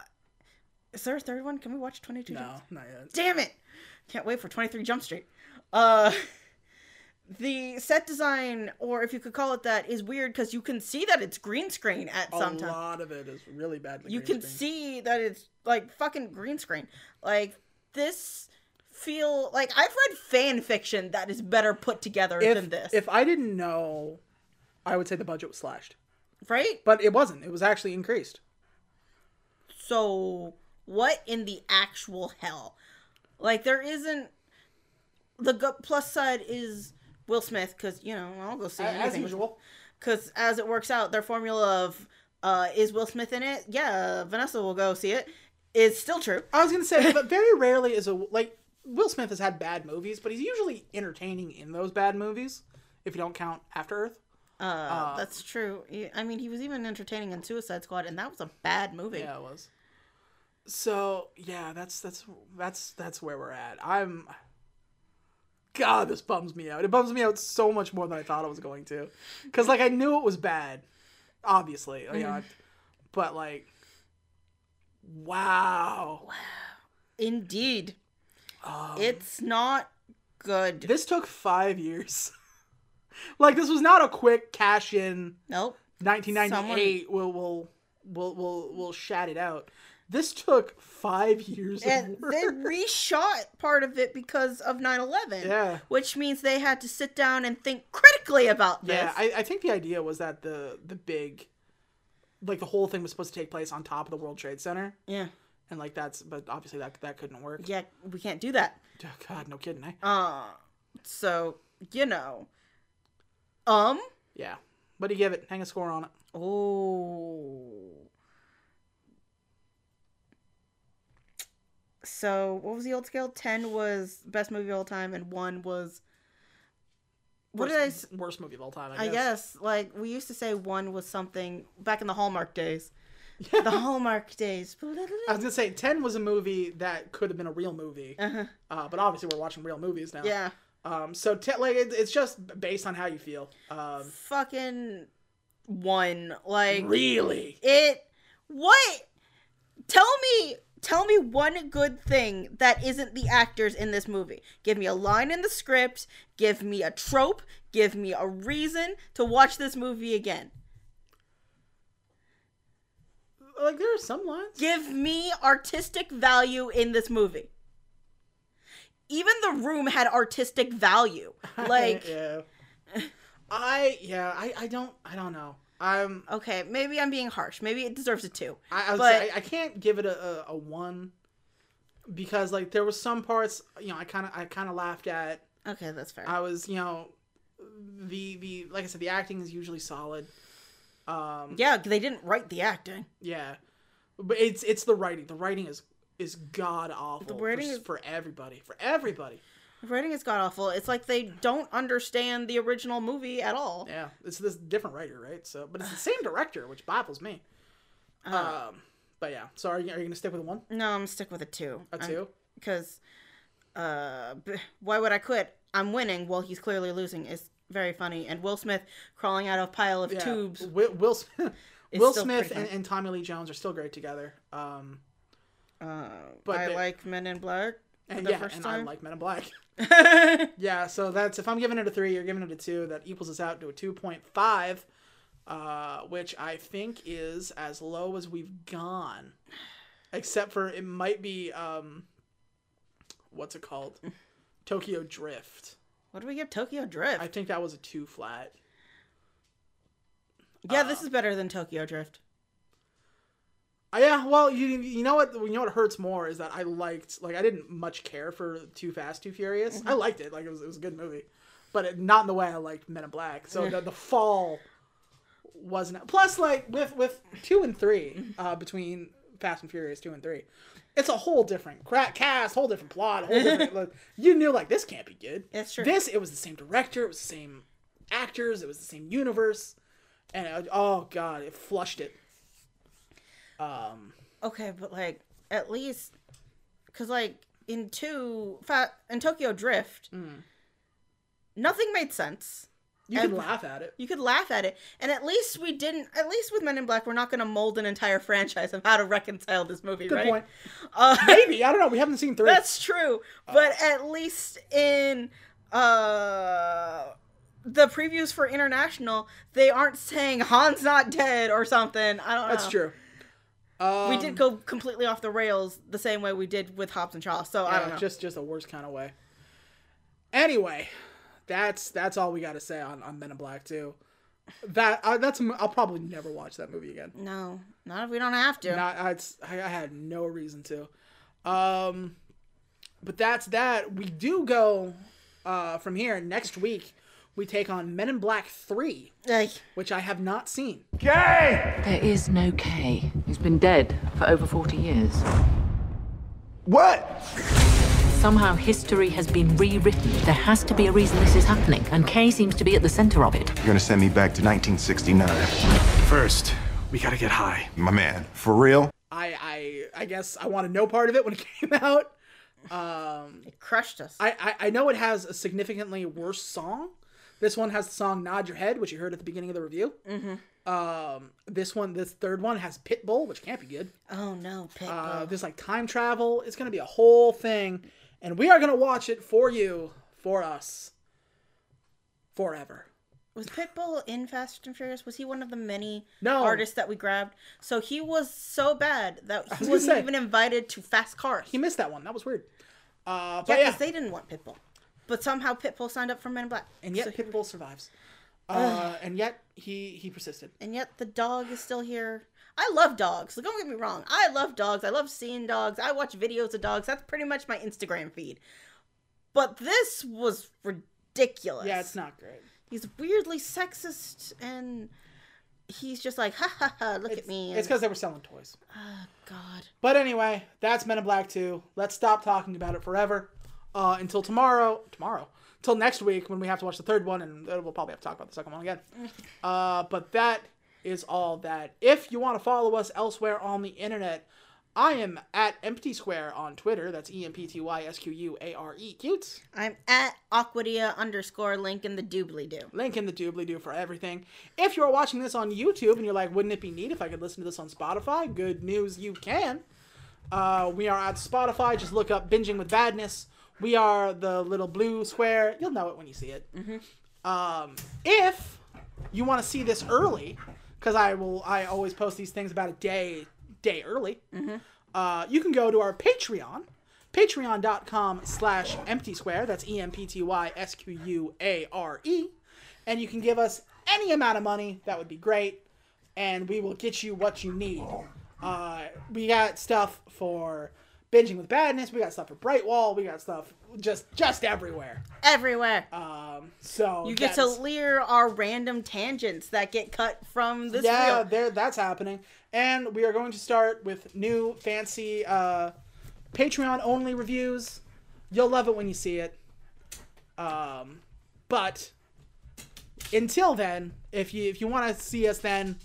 is there a third one? Can we watch 22 Jump No, Street? not yet. Damn it! Can't wait for 23 Jump Street. Uh, the set design, or if you could call it that, is weird because you can see that it's green screen at some time. A lot of it is really bad. You can see that it's like fucking green screen. Like this feel like I've read fan fiction that is better put together if, than this. If I didn't know, I would say the budget was slashed, right? but it wasn't. It was actually increased. So what in the actual hell? Like there isn't the plus side is Will Smith because you know I'll go see it. As anything usual. because as it works out, their formula of uh, is Will Smith in it? Yeah, Vanessa will go see it. Is still true. I was gonna say, but very rarely is a like Will Smith has had bad movies, but he's usually entertaining in those bad movies. If you don't count After Earth, Uh, that's true. I mean, he was even entertaining in Suicide Squad, and that was a bad movie. yeah, it was. So yeah, that's that's that's that's where we're at. I'm. God, this bums me out. It bums me out so much more than I thought it was going to, because like I knew it was bad, obviously, you know, but like, wow. Wow. Indeed, Um, it's not good. This took five years. like this was not a quick cash in. nope. 1998 will we'll we'll we'll we'll shat it out. This took five years. And they reshot part of it because of 9-11. Yeah. Which means they had to sit down and think critically about this. yeah, I, I think the idea was that the the big, like the whole thing was supposed to take place on top of the World Trade Center, yeah. and like that's but obviously that that couldn't work. Yeah, we can't do that. Oh, God, no kidding, eh? Uh, so, you know. Um, Yeah. What do you give it? Hang a score on it. Oh. So what was the old scale? Ten was best movie of all time, and one was. What worst, did I? Worst movie of all time. I I guess. guess like we used to say one was something back in the Hallmark days. The Hallmark days. I was gonna say ten was a movie that could have been a real movie, Uh-huh. uh, but obviously we're watching real movies now. Yeah. Um. So te- like it, it's just based on how you feel. Um. Fucking one. Like Really. it. What? Tell me. Tell me one good thing that isn't the actors in this movie. Give me a line in the script. Give me a trope. Give me a reason to watch this movie again. Like there are some lines. Give me artistic value in this movie. Even the room had artistic value. Like, yeah. I yeah I I don't I don't know. I'm okay, maybe I'm being harsh. Maybe it deserves a two. I, I, But- say I, I can't give it a, a, a one because like there was some parts you know I kind of I kind of laughed at. Okay, that's fair. I was you know the the like I said the acting is usually solid. Um yeah, they didn't write the acting. yeah, but it's it's the writing. The writing is is god awful. The writing for, is- for everybody for everybody. Writing is god awful. It's like they don't understand the original movie at all. Yeah, it's this different writer, right? So, but it's the same director, which baffles me. um, but yeah. So are you, are you gonna stick with one, No, I'm gonna stick with a two. a two? Because, uh, b- why would I quit? I'm winning. Well, he's clearly losing. Is very funny. And Will Smith crawling out of a pile of Yeah. tubes. Will, Will, Smith- Will Smith and, and Tommy Lee Jones are still great together. Um, Uh, But I they- like Men in Black. And the yeah, and I like Men in Black. Yeah, so that's if I'm giving it a three, you're giving it a two. That equals us out to a two point five, uh, which I think is as low as we've gone, except for it might be um, what's it called, Tokyo Drift. what do we give Tokyo Drift? I think that was a two flat. yeah, uh, this is better than Tokyo Drift. Uh, yeah, well, you you know what you know what hurts more is that I liked like I didn't much care for Too Fast Too Furious. I liked it, like it was it was a good movie, but it, not in the way I liked Men in Black. So the, the fall wasn't. Plus, like with with two and three, uh, between Fast and Furious two and three, it's a whole different cra- cast, whole different plot, whole different. like, you knew like this can't be good. That's true. This it was the same director, it was the same actors, it was the same universe, and it, oh god, it flushed it. Um. Okay, but like at least because like in two in Tokyo Drift, Mm. nothing made sense. You could laugh at it. You could laugh at it, and at least we didn't. At least with Men in Black, we're not going to mold an entire franchise of how to reconcile this movie, Good right? point. Uh, Maybe I don't know. We haven't seen three. That's true, but at least in uh the previews for international, they aren't saying Han's not dead or something. I don't know. That's true. Um, We did go completely off the rails the same way we did with Hobbs and Shaw. So I don't know. just just a worse kind of way. Anyway, that's that's all we got to say on, on Men in Black too. That uh, that's I'll probably never watch that movie again. no, not if we don't have to. Not I, I I had no reason to. Um, but that's that. We do go uh, from here next week. We take on Men in Black Three, Like, which I have not seen. Gay! There is no K. He's been dead for over 40 years. What? Somehow history has been rewritten. There has to be a reason this is happening, and K seems to be at the center of it. You're gonna send me back to 1969. First, we gotta get high. My man, for real? I I I guess I wanted no part of it when it came out. Um, it crushed us. I, I I know it has a significantly worse song. This one has the song "Nod Your Head," which you heard at the beginning of the review. Mm-hmm. Um, this one, this third one, has Pitbull, which can't be good. oh no, Pitbull. Uh, there's like time travel. It's gonna be a whole thing, and we are gonna watch it for you, for us, forever. was Pitbull in Fast and Furious? Was he one of the many No. artists that we grabbed? So he was so bad that he wasn't say. even invited to Fast Cars. He missed that one. That was weird. Uh, yeah, but yeah, because they didn't want Pitbull, but somehow Pitbull signed up for Men in Black, and yet So Pitbull survives. Uh, and yet he he persisted. and yet the dog is still here. I love dogs. Don't get me wrong. I love dogs. I love seeing dogs. I watch videos of dogs. That's pretty much my Instagram feed. But this was ridiculous. Yeah, it's not great. He's weirdly sexist, and he's just like, ha ha ha, look It's at me. it's because they were selling toys. God. But anyway, that's Men in Black 2. Let's stop talking about it forever. Uh, until tomorrow. Tomorrow. Until next week when we have to watch the third one, and we'll probably have to talk about the second one again. Uh, but that is all that. If you want to follow us elsewhere on the internet, I am at Empty Square on Twitter. That's E M P T Y S Q U A R E. Cute. I'm at Aquadia underscore link in the doobly doo. Link in the doobly doo for everything. If you're watching this on YouTube and you're like, wouldn't it be neat if I could listen to this on Spotify? Good news, you can. Uh, we are at Spotify. Just look up Binging with Badness. We are the little blue square. You'll know it when you see it. Um, if you want to see this early, because I will, I always post these things about a day, day early. Uh, you can go to our Patreon, patreon.com slash empty square. That's E M P T Y S Q U A R E. And you can give us any amount of money. That would be great. And we will get you what you need. Uh, we got stuff for binging with badness. We got stuff for Brightwall. We got stuff just just everywhere. Everywhere. Um, so you get to leer our random tangents that get cut from this yeah, reel. there that's happening. And we are going to start with new fancy uh, Patreon only reviews. You'll love it when you see it. Um, but until then, if you if you want to see us, then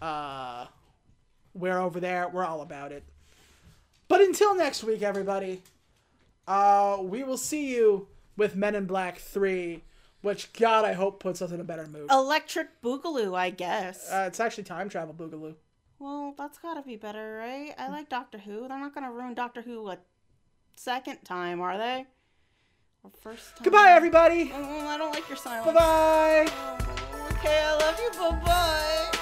uh, we're over there. We're all about it. But until next week, everybody, uh, we will see you with Men in Black Three, which God I hope puts us in a better mood. Electric Boogaloo, I guess. Uh, it's actually time travel boogaloo. well, that's gotta be better, right? I like Doctor Who. They're not gonna ruin Doctor Who a second time, are they? Or first time? Goodbye, everybody. Oh, I don't like your silence. Bye bye. Okay, I love you. Bye bye.